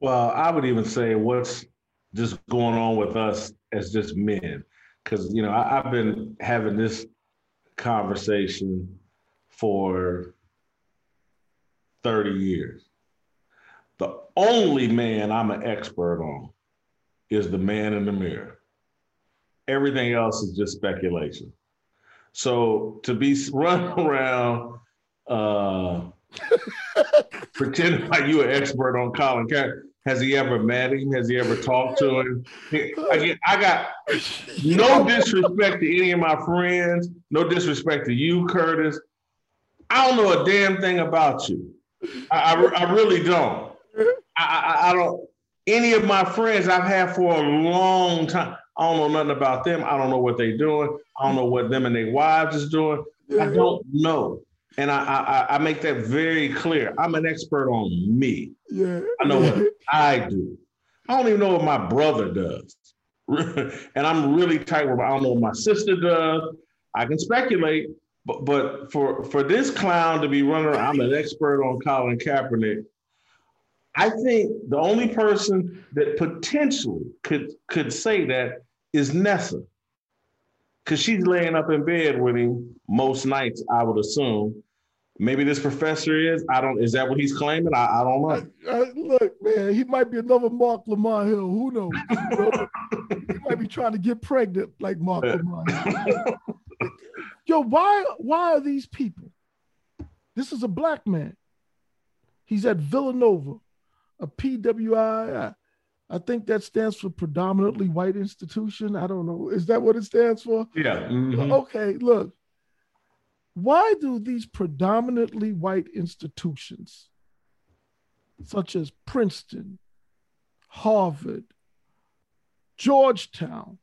Speaker 2: Well, I would even say what's just going on with us as just men. Because, you know, I, I've been having this conversation for 30 years. The only man I'm an expert on is the man in the mirror. Everything else is just speculation. So to be run around uh, pretending like you're an expert on Colin Kaepernick, has he ever met him? Has he ever talked to him? Again, I got no disrespect to any of my friends, no disrespect to you, Curtis. I don't know a damn thing about you. I, I, I really don't. I, I, I don't any of my friends I've had for a long time. I don't know nothing about them. I don't know what they're doing. I don't know what them and their wives is doing. I don't know. And I, I, I make that very clear. I'm an expert on me.
Speaker 1: Yeah.
Speaker 2: I know what I do. I don't even know what my brother does. and I'm really tight with I don't know what my sister does. I can speculate, but but for for this clown to be running around, I'm an expert on Colin Kaepernick. I think the only person that potentially could could say that is Nessa. Cause she's laying up in bed with him most nights, I would assume. Maybe this professor is. I don't. Is that what he's claiming? I, I don't know.
Speaker 1: I, I, look, man, he might be another Marc Lamont Hill. Who knows? You know? he might be trying to get pregnant like Mark Lamont. Yo, why? Why are these people? This is a black man. He's at Villanova a PWI. I think that stands for predominantly white institution. I don't know. Is that what it stands for?
Speaker 2: Yeah. Mm-hmm.
Speaker 1: Okay, look. Why do these predominantly white institutions, such as Princeton, Harvard, Georgetown,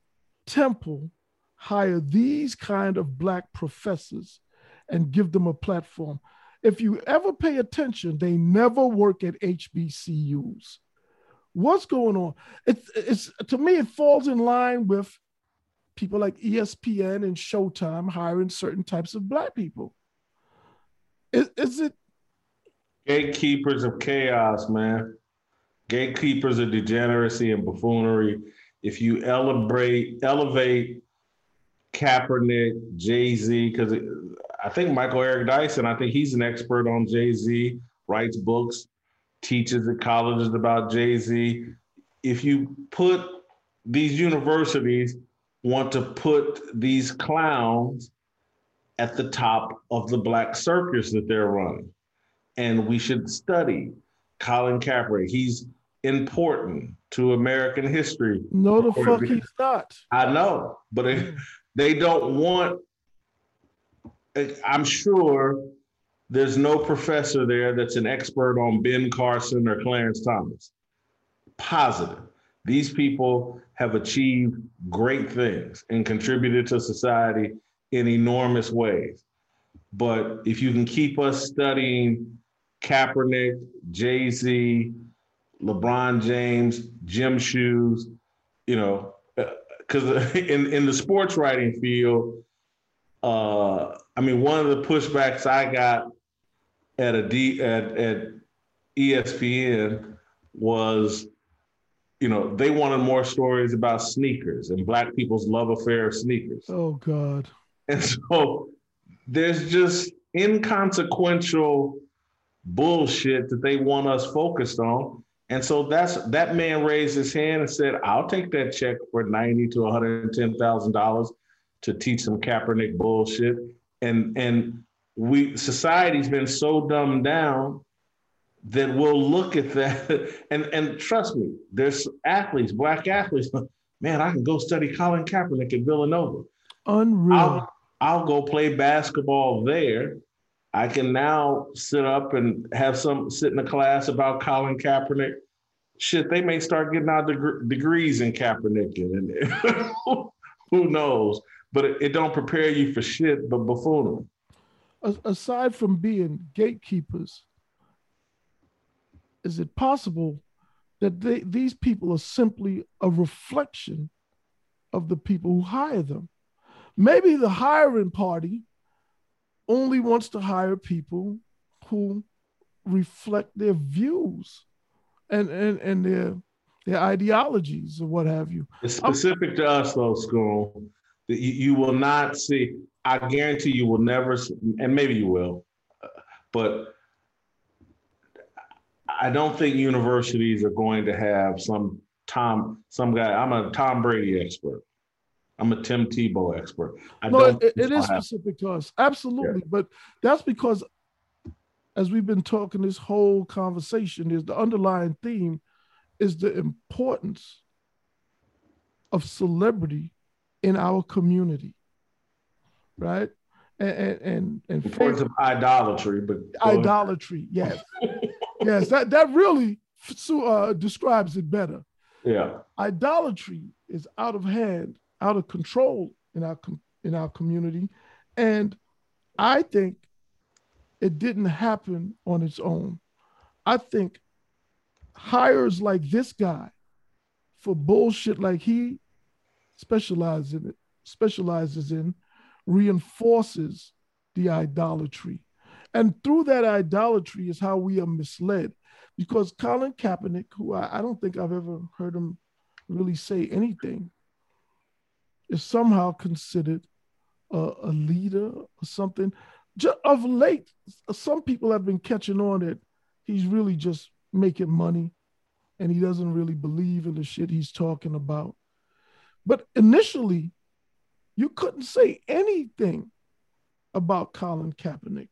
Speaker 1: Temple, hire these kind of black professors and give them a platform? If you ever pay attention, they never work at HBCUs. What's going on? It's, it's to me, it falls in line with people like ESPN and Showtime hiring certain types of black people. Is, is it
Speaker 2: gatekeepers of chaos, man? Gatekeepers of degeneracy and buffoonery. If you elevate elevate Kaepernick, Jay Z, because I think Michael Eric Dyson, I think he's an expert on Jay Z, writes books, teaches at colleges about Jay Z. If you put these universities want to put these clowns at the top of the black circus that they're running. And we should study Colin Kaepernick. He's important to American history.
Speaker 1: No, the fuck he's not.
Speaker 2: I know, but it, mm. they don't want I'm sure there's no professor there that's an expert on Ben Carson or Clarence Thomas. Positive. These people have achieved great things and contributed to society in enormous ways. But if you can keep us studying Kaepernick, Jay Z, LeBron James, Jim Shoes, you know, because uh, in, in the sports writing field, uh, I mean, one of the pushbacks I got at a D at, at ESPN was, you know, they wanted more stories about sneakers and black people's love affair of sneakers.
Speaker 1: Oh God.
Speaker 2: And so there's just inconsequential bullshit that they want us focused on. And so that's that man raised his hand and said, I'll take that check for 90 to $110,000 to teach some Kaepernick bullshit. And and we society's been so dumbed down that we'll look at that and and trust me, there's athletes, black athletes. Man, I can go study Colin Kaepernick at Villanova.
Speaker 1: Unreal.
Speaker 2: I'll, I'll go play basketball there I can now sit up and have some sit in a class about Colin Kaepernick. Shit, they may start getting out deg- degrees in Kaepernick, and who knows? But it, it, don't prepare you for shit, but before buffoonery.
Speaker 1: Aside from being gatekeepers, is it possible that they, these people are simply a reflection of the people who hire them? Maybe the hiring party only wants to hire people who reflect their views and and, and their their ideologies or what have you.
Speaker 2: It's specific I'm, to us though, school. You, you will not see, I guarantee you will never, and maybe you will, but I don't think universities are going to have some Tom, some guy. I'm a Tom Brady expert. I'm a Tim Tebow expert.
Speaker 1: I no, it, it is specific to us, absolutely. Yeah. But that's because, as we've been talking this whole conversation, is the underlying theme is the importance of celebrity in our community, right? And and and, and
Speaker 2: importance of idolatry, but
Speaker 1: idolatry, yes, yes, that that really uh, describes it better.
Speaker 2: Yeah,
Speaker 1: idolatry is out of hand out of control in our in our community, and I think it didn't happen on its own. I think hires like this guy for bullshit like he specializes in it specializes in reinforces the idolatry. And through that idolatry is how we are misled. Because Colin Kaepernick, who I, I don't think I've ever heard him really say anything is somehow considered a, a leader or something. Just of late, some people have been catching on that he's really just making money and he doesn't really believe in the shit he's talking about. But initially, you couldn't say anything about Colin Kaepernick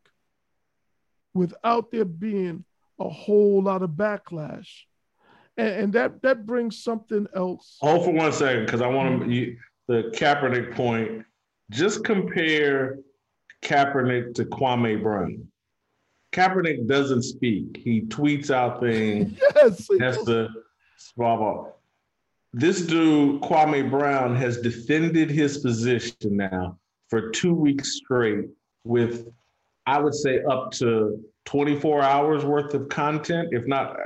Speaker 1: without there being a whole lot of backlash. And, and that that brings something else.
Speaker 2: Hold for one second, because I want to mm-hmm. the Kaepernick point, just compare Kaepernick to Kwame Brown. Kaepernick doesn't speak. He tweets out things.
Speaker 1: yes.
Speaker 2: Has to blah blah. This dude, Kwame Brown, has defended his position now for two weeks straight with, I would say, up to 24 hours worth of content, if not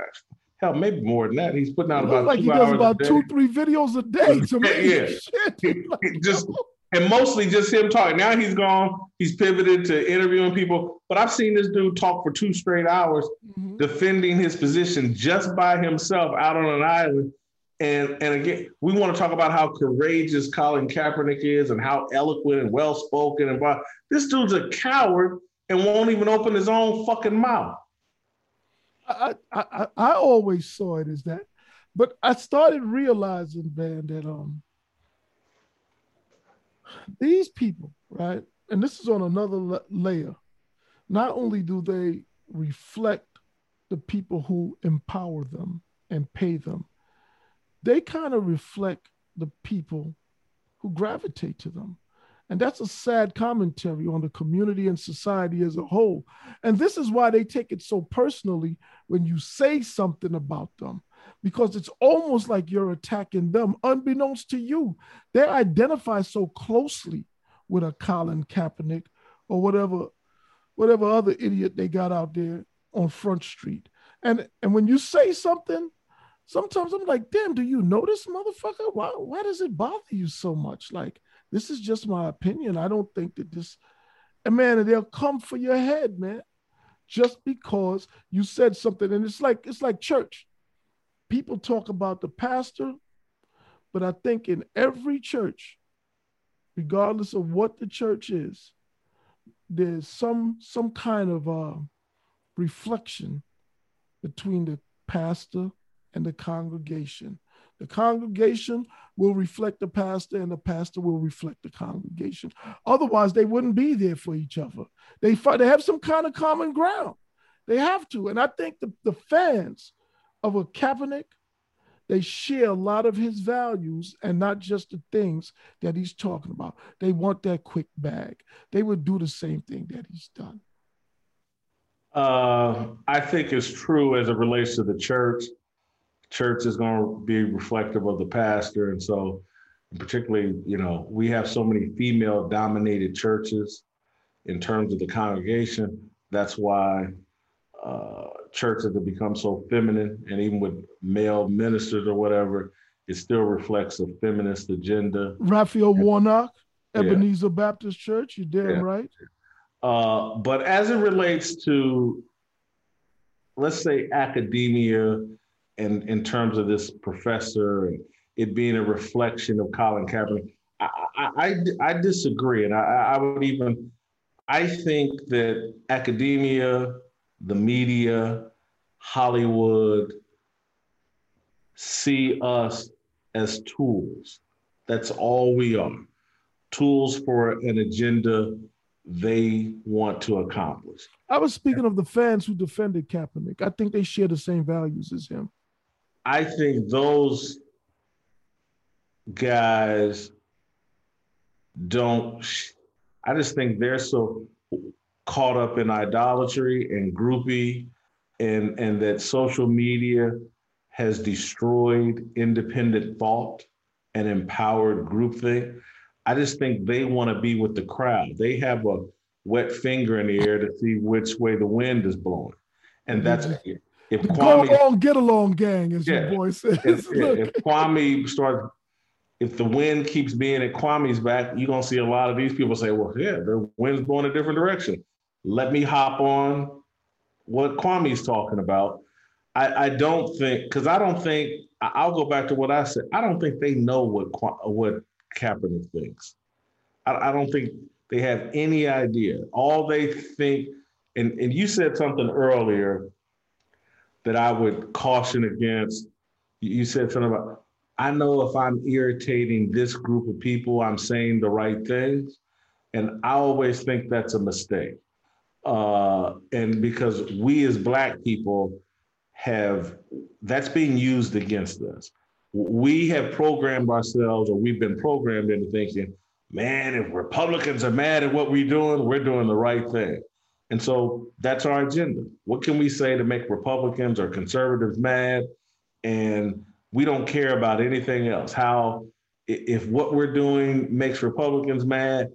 Speaker 2: hell, maybe more than that. He's putting out about
Speaker 1: like
Speaker 2: he
Speaker 1: does about two, three videos a day. To me, yeah,
Speaker 2: Shit. just and mostly just him talking. Now he's gone. He's pivoted to interviewing people. But I've seen this dude talk for two straight hours, mm-hmm. defending his position just by himself out on an island. And and again, we want to talk about how courageous Colin Kaepernick is and how eloquent and well spoken and blah. This dude's a coward and won't even open his own fucking mouth.
Speaker 1: I, I, I always saw it as that, but I started realizing, man, that um these people, right, and this is on another layer. Not only do they reflect the people who empower them and pay them, they kind of reflect the people who gravitate to them. And that's a sad commentary on the community and society as a whole. And this is why they take it so personally when you say something about them, because it's almost like you're attacking them, unbeknownst to you. They identify so closely with a Colin Kaepernick or whatever, whatever other idiot they got out there on Front Street. And and when you say something, sometimes I'm like, damn, do you know this motherfucker? Why, why does it bother you so much? Like, this is just my opinion. I don't think that this, and man, they'll come for your head, man. just because you said something. And it's like it's like church. People talk about the pastor, but I think in every church, regardless of what the church is, there's some some kind of uh, reflection between the pastor and the congregation. The congregation will reflect the pastor, and the pastor will reflect the congregation. Otherwise, they wouldn't be there for each other. They, they have some kind of common ground. They have to. And I think the, the fans of a Kaepernick, they share a lot of his values and not just the things that he's talking about. They want that quick bag. They would do the same thing that he's done.
Speaker 2: Uh, I think it's true as it relates to the church church is going to be reflective of the pastor. And so, particularly, you know, we have so many female dominated churches in terms of the congregation. That's why uh, churches have become so feminine. And even with male ministers or whatever, it still reflects a feminist agenda.
Speaker 1: Raphael Warnock, Ebenezer yeah. Baptist Church, you're damn yeah. right.
Speaker 2: Uh, but as it relates to, let's say, academia in, in terms of this professor and it being a reflection of Colin Kaepernick. I, I, I, disagree. And I, I would even, I think that academia, the media, Hollywood see us as tools. That's all we are tools for an agenda they want to accomplish.
Speaker 1: I was speaking of the fans who defended Kaepernick. I think they share the same values as him.
Speaker 2: I think those guys don't, I just think they're so caught up in idolatry and groupie and, and that social media has destroyed independent thought and empowered groupthink. I just think they want to be with the crowd. They have a wet finger in the air to see which way the wind is blowing. And that's mm-hmm.
Speaker 1: If Kwame, go along, get along, gang, as yeah, your boy says.
Speaker 2: If, if Kwame starts, if the wind keeps being at Kwame's back, you're gonna see a lot of these people say, "Well, yeah, the wind's blowing a different direction. Let me hop on what Kwame's talking about." I, I don't think, because I don't think I'll go back to what I said. I don't think they know what what Kaepernick thinks. I, I don't think they have any idea. All they think, and, and you said something earlier that I would caution against. You said something about, I know if I'm irritating this group of people, I'm saying the right things. And I always think that's a mistake. Uh, and because we as Black people have, that's being used against us. We have programmed ourselves, or we've been programmed into thinking, man, if Republicans are mad at what we're doing, we're doing the right thing. And so that's our agenda. What can we say to make Republicans or conservatives mad? And we don't care about anything else. How, if what we're doing makes Republicans mad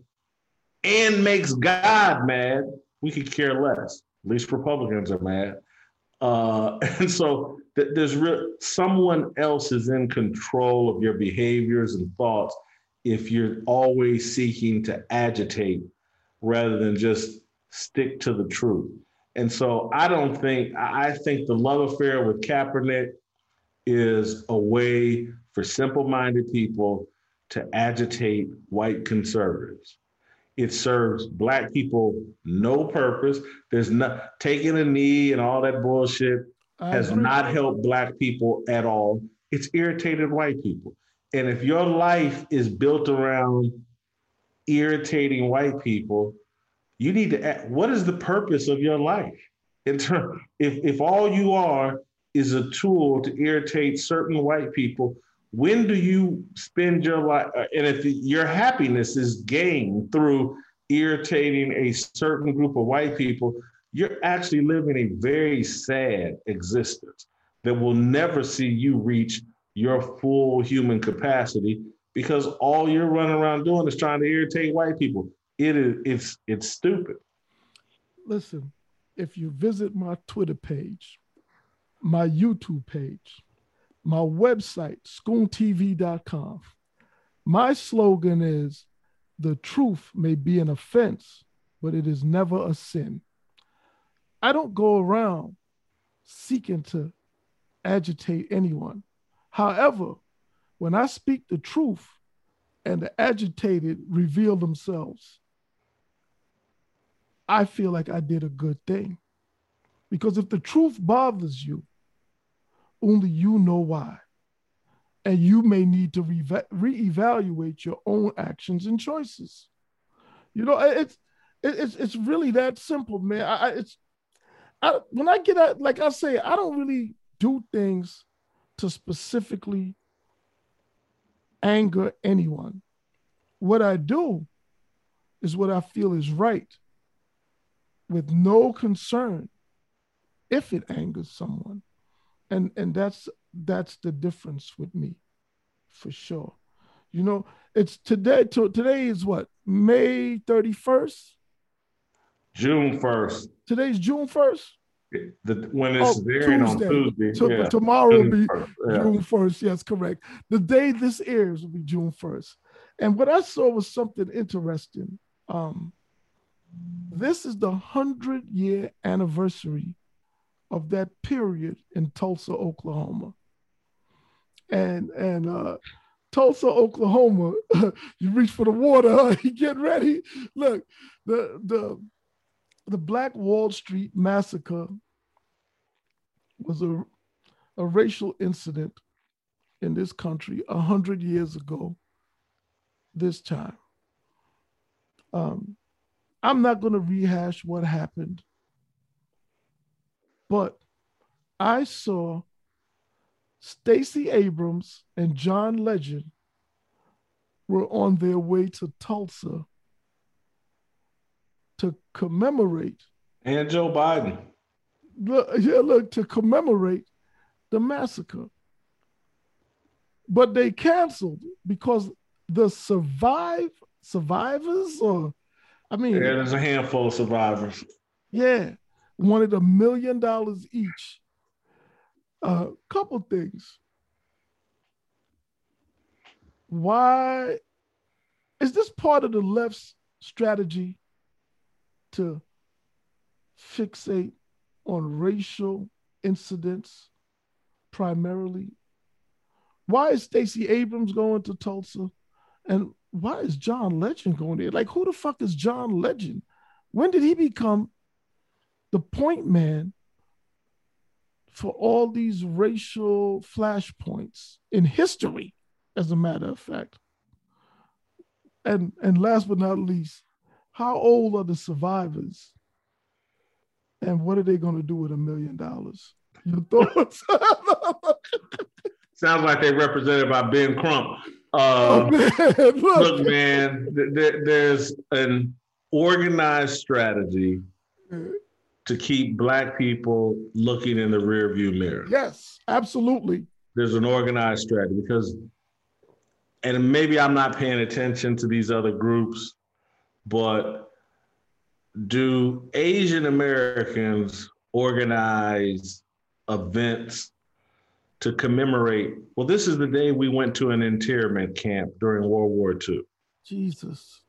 Speaker 2: and makes God mad, we could care less. At least Republicans are mad. Uh, and so th- there's re- someone else is in control of your behaviors and thoughts if you're always seeking to agitate rather than just stick to the truth. And so I don't think, I think the love affair with Kaepernick is a way for simple minded people to agitate white conservatives. It serves black people no purpose. There's not taking a knee and all that bullshit has not helped black people at all. It's irritated white people. And if your life is built around irritating white people, you need to ask, what is the purpose of your life? In term, if, if all you are is a tool to irritate certain white people, when do you spend your life? Uh, and if your happiness is gained through irritating a certain group of white people, you're actually living a very sad existence that will never see you reach your full human capacity because all you're running around doing is trying to irritate white people it is it's it's stupid.
Speaker 1: Listen, if you visit my Twitter page, my YouTube page, my website, scoontv.com, my slogan is the truth may be an offense, but it is never a sin. I don't go around seeking to agitate anyone. However, when I speak the truth and the agitated reveal themselves, I feel like I did a good thing. Because if the truth bothers you, only you know why. And you may need to re- reevaluate your own actions and choices. You know, it's it's it's really that simple, man. I, it's I, when I get at like I say, I don't really do things to specifically anger anyone. What I do is what I feel is right with no concern if it angers someone. And and that's that's the difference with me for sure. You know, it's today to, today is what? May 31st?
Speaker 2: June 1st.
Speaker 1: Today's June 1st?
Speaker 2: The, when it's oh, Tuesday. on Tuesday.
Speaker 1: To, yeah. Tomorrow will be yeah. June 1st. Yes, correct. The day this airs will be June 1st. And what I saw was something interesting. Um, this is the 100 year anniversary of that period in Tulsa, Oklahoma. And and uh, Tulsa, Oklahoma, you reach for the water, you get ready. Look, the the the Black Wall Street massacre was a, a racial incident in this country a hundred years ago. This time, um, I'm not going to rehash what happened, but I saw Stacey Abrams and John Legend were on their way to Tulsa to commemorate.
Speaker 2: And Joe Biden.
Speaker 1: Look, yeah, look, to commemorate the massacre. But they canceled because the survive survivors or I mean
Speaker 2: Yeah, there's a handful of survivors.
Speaker 1: Yeah. Wanted a million dollars each. A uh, couple things. Why is this part of the left's strategy to fixate on racial incidents primarily? Why is Stacey Abrams going to Tulsa? And why is John Legend going there? Like, who the fuck is John Legend? When did he become the point man for all these racial flashpoints in history, as a matter of fact? And and last but not least, how old are the survivors? And what are they going to do with a million dollars? Your thoughts?
Speaker 2: Sounds like they're represented by Ben Crump. Uh, oh, man. Look. man, th- there's an organized strategy to keep Black people looking in the rearview mirror.
Speaker 1: Yes, absolutely.
Speaker 2: There's an organized strategy because, and maybe I'm not paying attention to these other groups, but do Asian Americans organize events to commemorate? Well, this is the day we went to an internment camp during World War II.
Speaker 1: Jesus.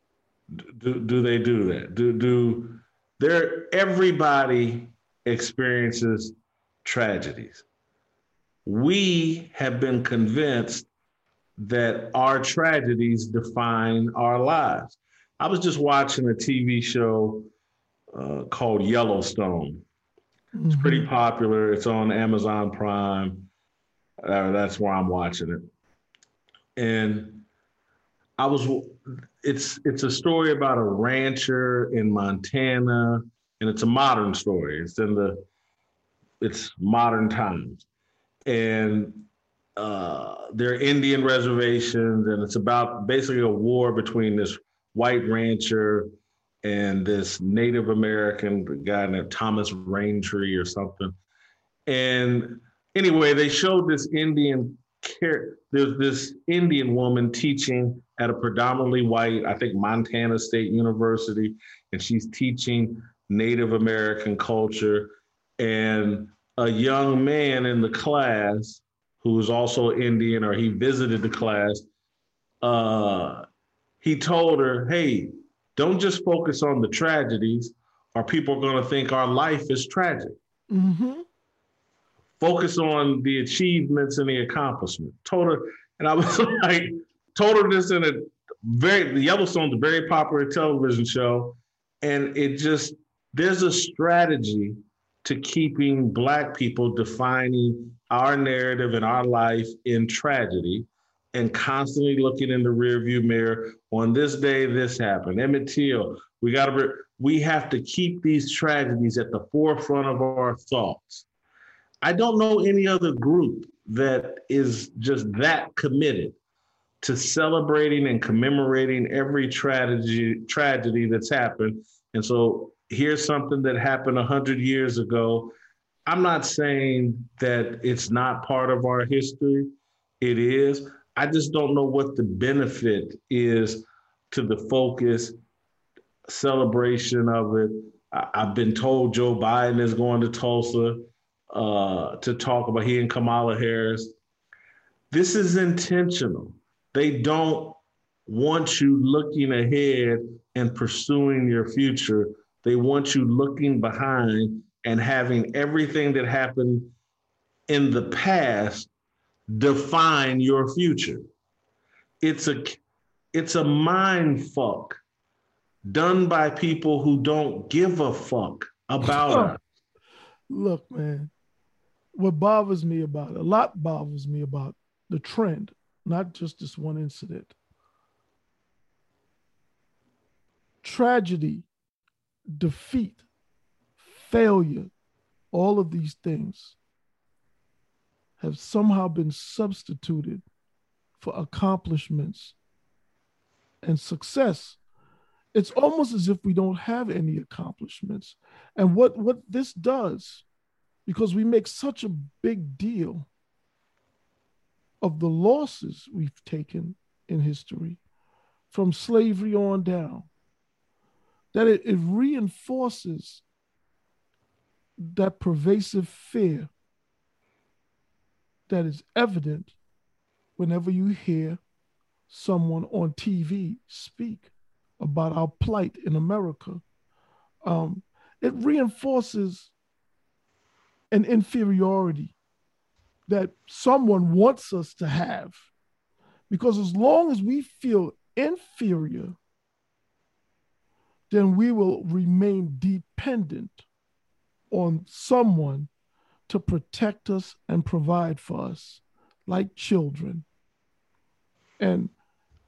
Speaker 2: Do, do they do that? Do do there everybody experiences tragedies. We have been convinced that our tragedies define our lives. I was just watching a TV show uh, called Yellowstone. Mm-hmm. It's pretty popular. It's on Amazon Prime. Uh, that's where I'm watching it. And I was. It's it's a story about a rancher in Montana, and it's a modern story. It's in the it's modern times, and uh, they're Indian reservations, and it's about basically a war between this white rancher and this Native American guy named Thomas Raintree or something. And anyway, they showed this Indian there's this Indian woman teaching at a predominantly white, I think Montana State University, and she's teaching Native American culture. And a young man in the class who was also Indian, or he visited the class, uh, he told her, hey, don't just focus on the tragedies or people are going to think our life is tragic.
Speaker 1: Mm-hmm.
Speaker 2: Focus on the achievements and the accomplishment. Total, and I was like, total this in a very the Yellowstone's a very popular television show, and it just there's a strategy to keeping black people defining our narrative and our life in tragedy and constantly looking in the rearview mirror. On this day, this happened. Emmett Till, we got to, we have to keep these tragedies at the forefront of our thoughts. I don't know any other group that is just that committed to celebrating and commemorating every tragedy tragedy that's happened. And so here's something that happened 100 years ago. I'm not saying that it's not part of our history. It is. I just don't know what the benefit is to the focus, celebration of it. I, have been told Joe Biden is going to Tulsa uh, to talk about he and Kamala Harris. This is intentional. They don't want you looking ahead and pursuing your future. They want you looking behind and having everything that happened in the past define your future. It's a it's a mind fuck done by people who don't give a fuck about it.
Speaker 1: Look, man, what bothers me about it, a lot bothers me about the trend, not just this one incident. Tragedy, defeat, failure, all of these things have somehow been substituted for accomplishments and success. It's almost as if we don't have any accomplishments. And what, what this does, because we make such a big deal of the losses we've taken in history from slavery on down, that it, it reinforces that pervasive fear that is evident whenever you hear someone on TV speak about our plight in America. Um, it reinforces an inferiority that someone wants us to have. Because as long as we feel inferior, then we will remain dependent on someone to protect us and provide for us like children. And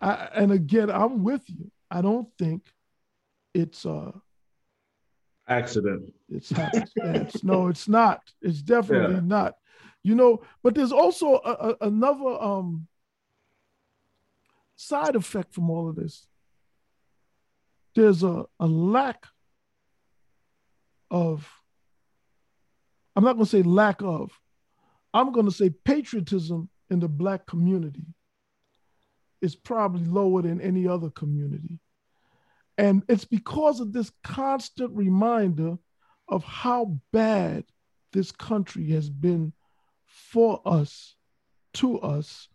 Speaker 1: I, and again, I'm with you. I don't think it's a
Speaker 2: accident.
Speaker 1: It's happenstance. no, it's not. It's definitely yeah. not. You know, but there's also a, a, another um, side effect from all of this. There's a, a lack of I'm not going to say lack of, I'm going to say patriotism in the Black community is probably lower than any other community. And it's because of this constant reminder of how bad this country has been for us, to us.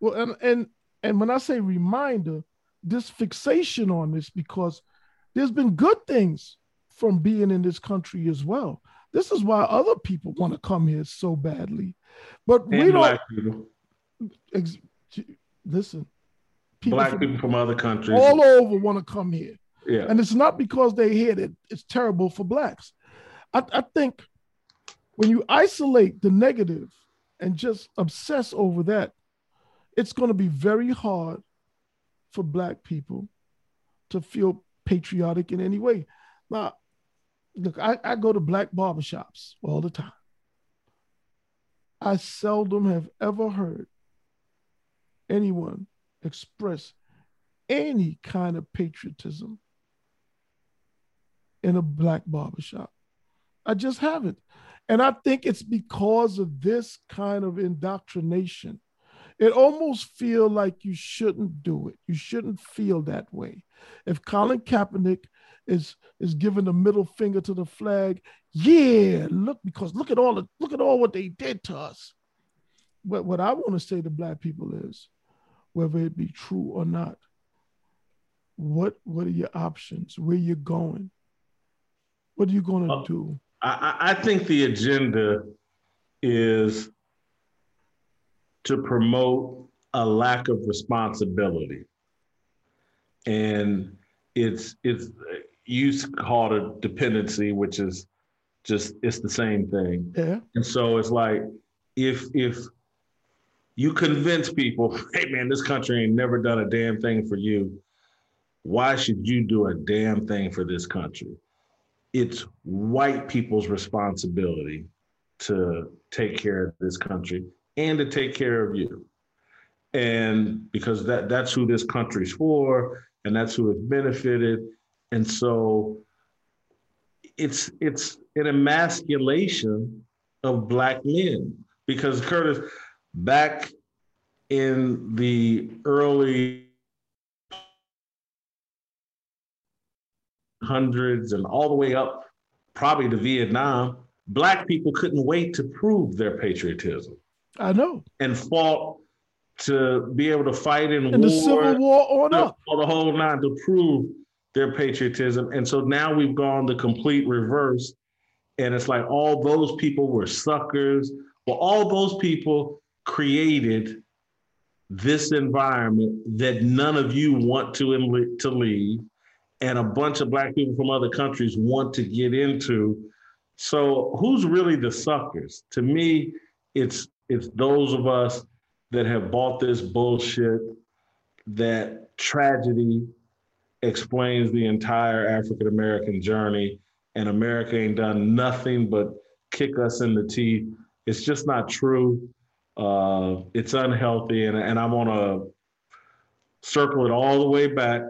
Speaker 1: Well, and and and when I say reminder, this fixation on this because there's been good things from being in this country as well. This is why other people want to come here so badly. But and we don't. Ex, listen,
Speaker 2: people black from, people from other countries
Speaker 1: all over want to come here.
Speaker 2: Yeah.
Speaker 1: And it's not because they hear that it's terrible for blacks. I, I think when you isolate the negative and just obsess over that, it's going to be very hard for black people to feel patriotic in any way. Now, look, I, I go to black barbershops all the time. I seldom have ever heard anyone express any kind of patriotism in a black barbershop. I just haven't. And I think it's because of this kind of indoctrination. It almost feel like you shouldn't do it. You shouldn't feel that way. If Colin Kaepernick is is giving the middle finger to the flag. Yeah, look, because look at all the look at all what they did to us. But what I want to say to black people is, whether it be true or not, what what are your options? Where you're going? What are you going to uh, do?
Speaker 2: I, I think the agenda is to promote a lack of responsibility. And it's it's you call it dependency, which is just it's the same thing.
Speaker 1: Yeah.
Speaker 2: And so it's like if if you convince people, hey man, this country ain't never done a damn thing for you. Why should you do a damn thing for this country? It's white people's responsibility to take care of this country and to take care of you. And because that that's who this country's for and that's who it's benefited. And so it's it's an emasculation of black men because Curtis back in the early hundreds and all the way up probably to Vietnam, black people couldn't wait to prove their patriotism.
Speaker 1: I know.
Speaker 2: And fought to be able to fight in,
Speaker 1: in war, the Civil War on up.
Speaker 2: For the whole nine to prove their patriotism. And so now we've gone the complete reverse. And it's like all those people were suckers. Well, all those people created this environment that none of you want to, to leave. And a bunch of black people from other countries want to get into. So who's really the suckers? To me, it's it's those of us that have bought this bullshit that tragedy explains the entire African American journey, and America ain't done nothing but kick us in the teeth. It's just not true. Uh, it's unhealthy, and, and I want to circle it all the way back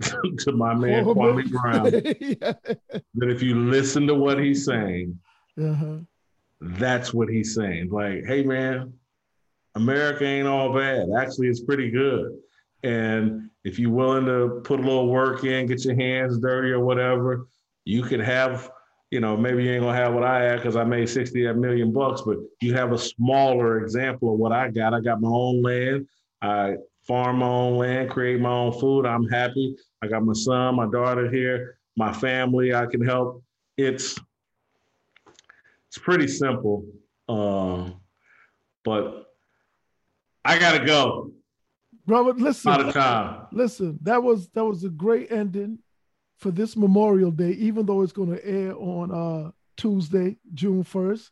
Speaker 2: to my man oh, Kwame Brown. yeah. That if you listen to what he's saying, uh-huh. that's what he's saying. Like, hey man, America ain't all bad. Actually, it's pretty good. And if you're willing to put a little work in, get your hands dirty or whatever, you could have, you know, maybe you ain't gonna have what I had because I made 60 a million bucks, but you have a smaller example of what I got. I got my own land. I farm my own land, create my own food. I'm happy. I got my son, my daughter here, my family. I can help. It's it's pretty simple, uh, but I gotta go.
Speaker 1: Brother, listen. Out of time. Listen, that was that was a great ending for this Memorial Day, even though it's going to air on uh, Tuesday, June 1st.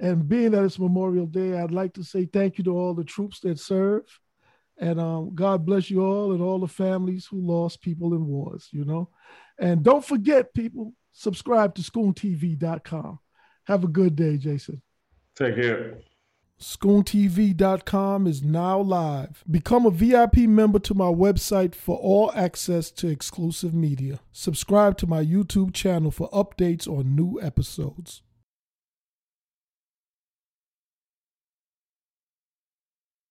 Speaker 1: And being that it's Memorial Day, I'd like to say thank you to all the troops that serve. And um, God bless you all and all the families who lost people in wars, you know. And don't forget, people, subscribe to ScoonTV.com. Have a good day, Jason.
Speaker 2: Take care.
Speaker 1: ScoonTV.com is now live. Become a VIP member to my website for all access to exclusive media. Subscribe to my YouTube channel for updates on new episodes.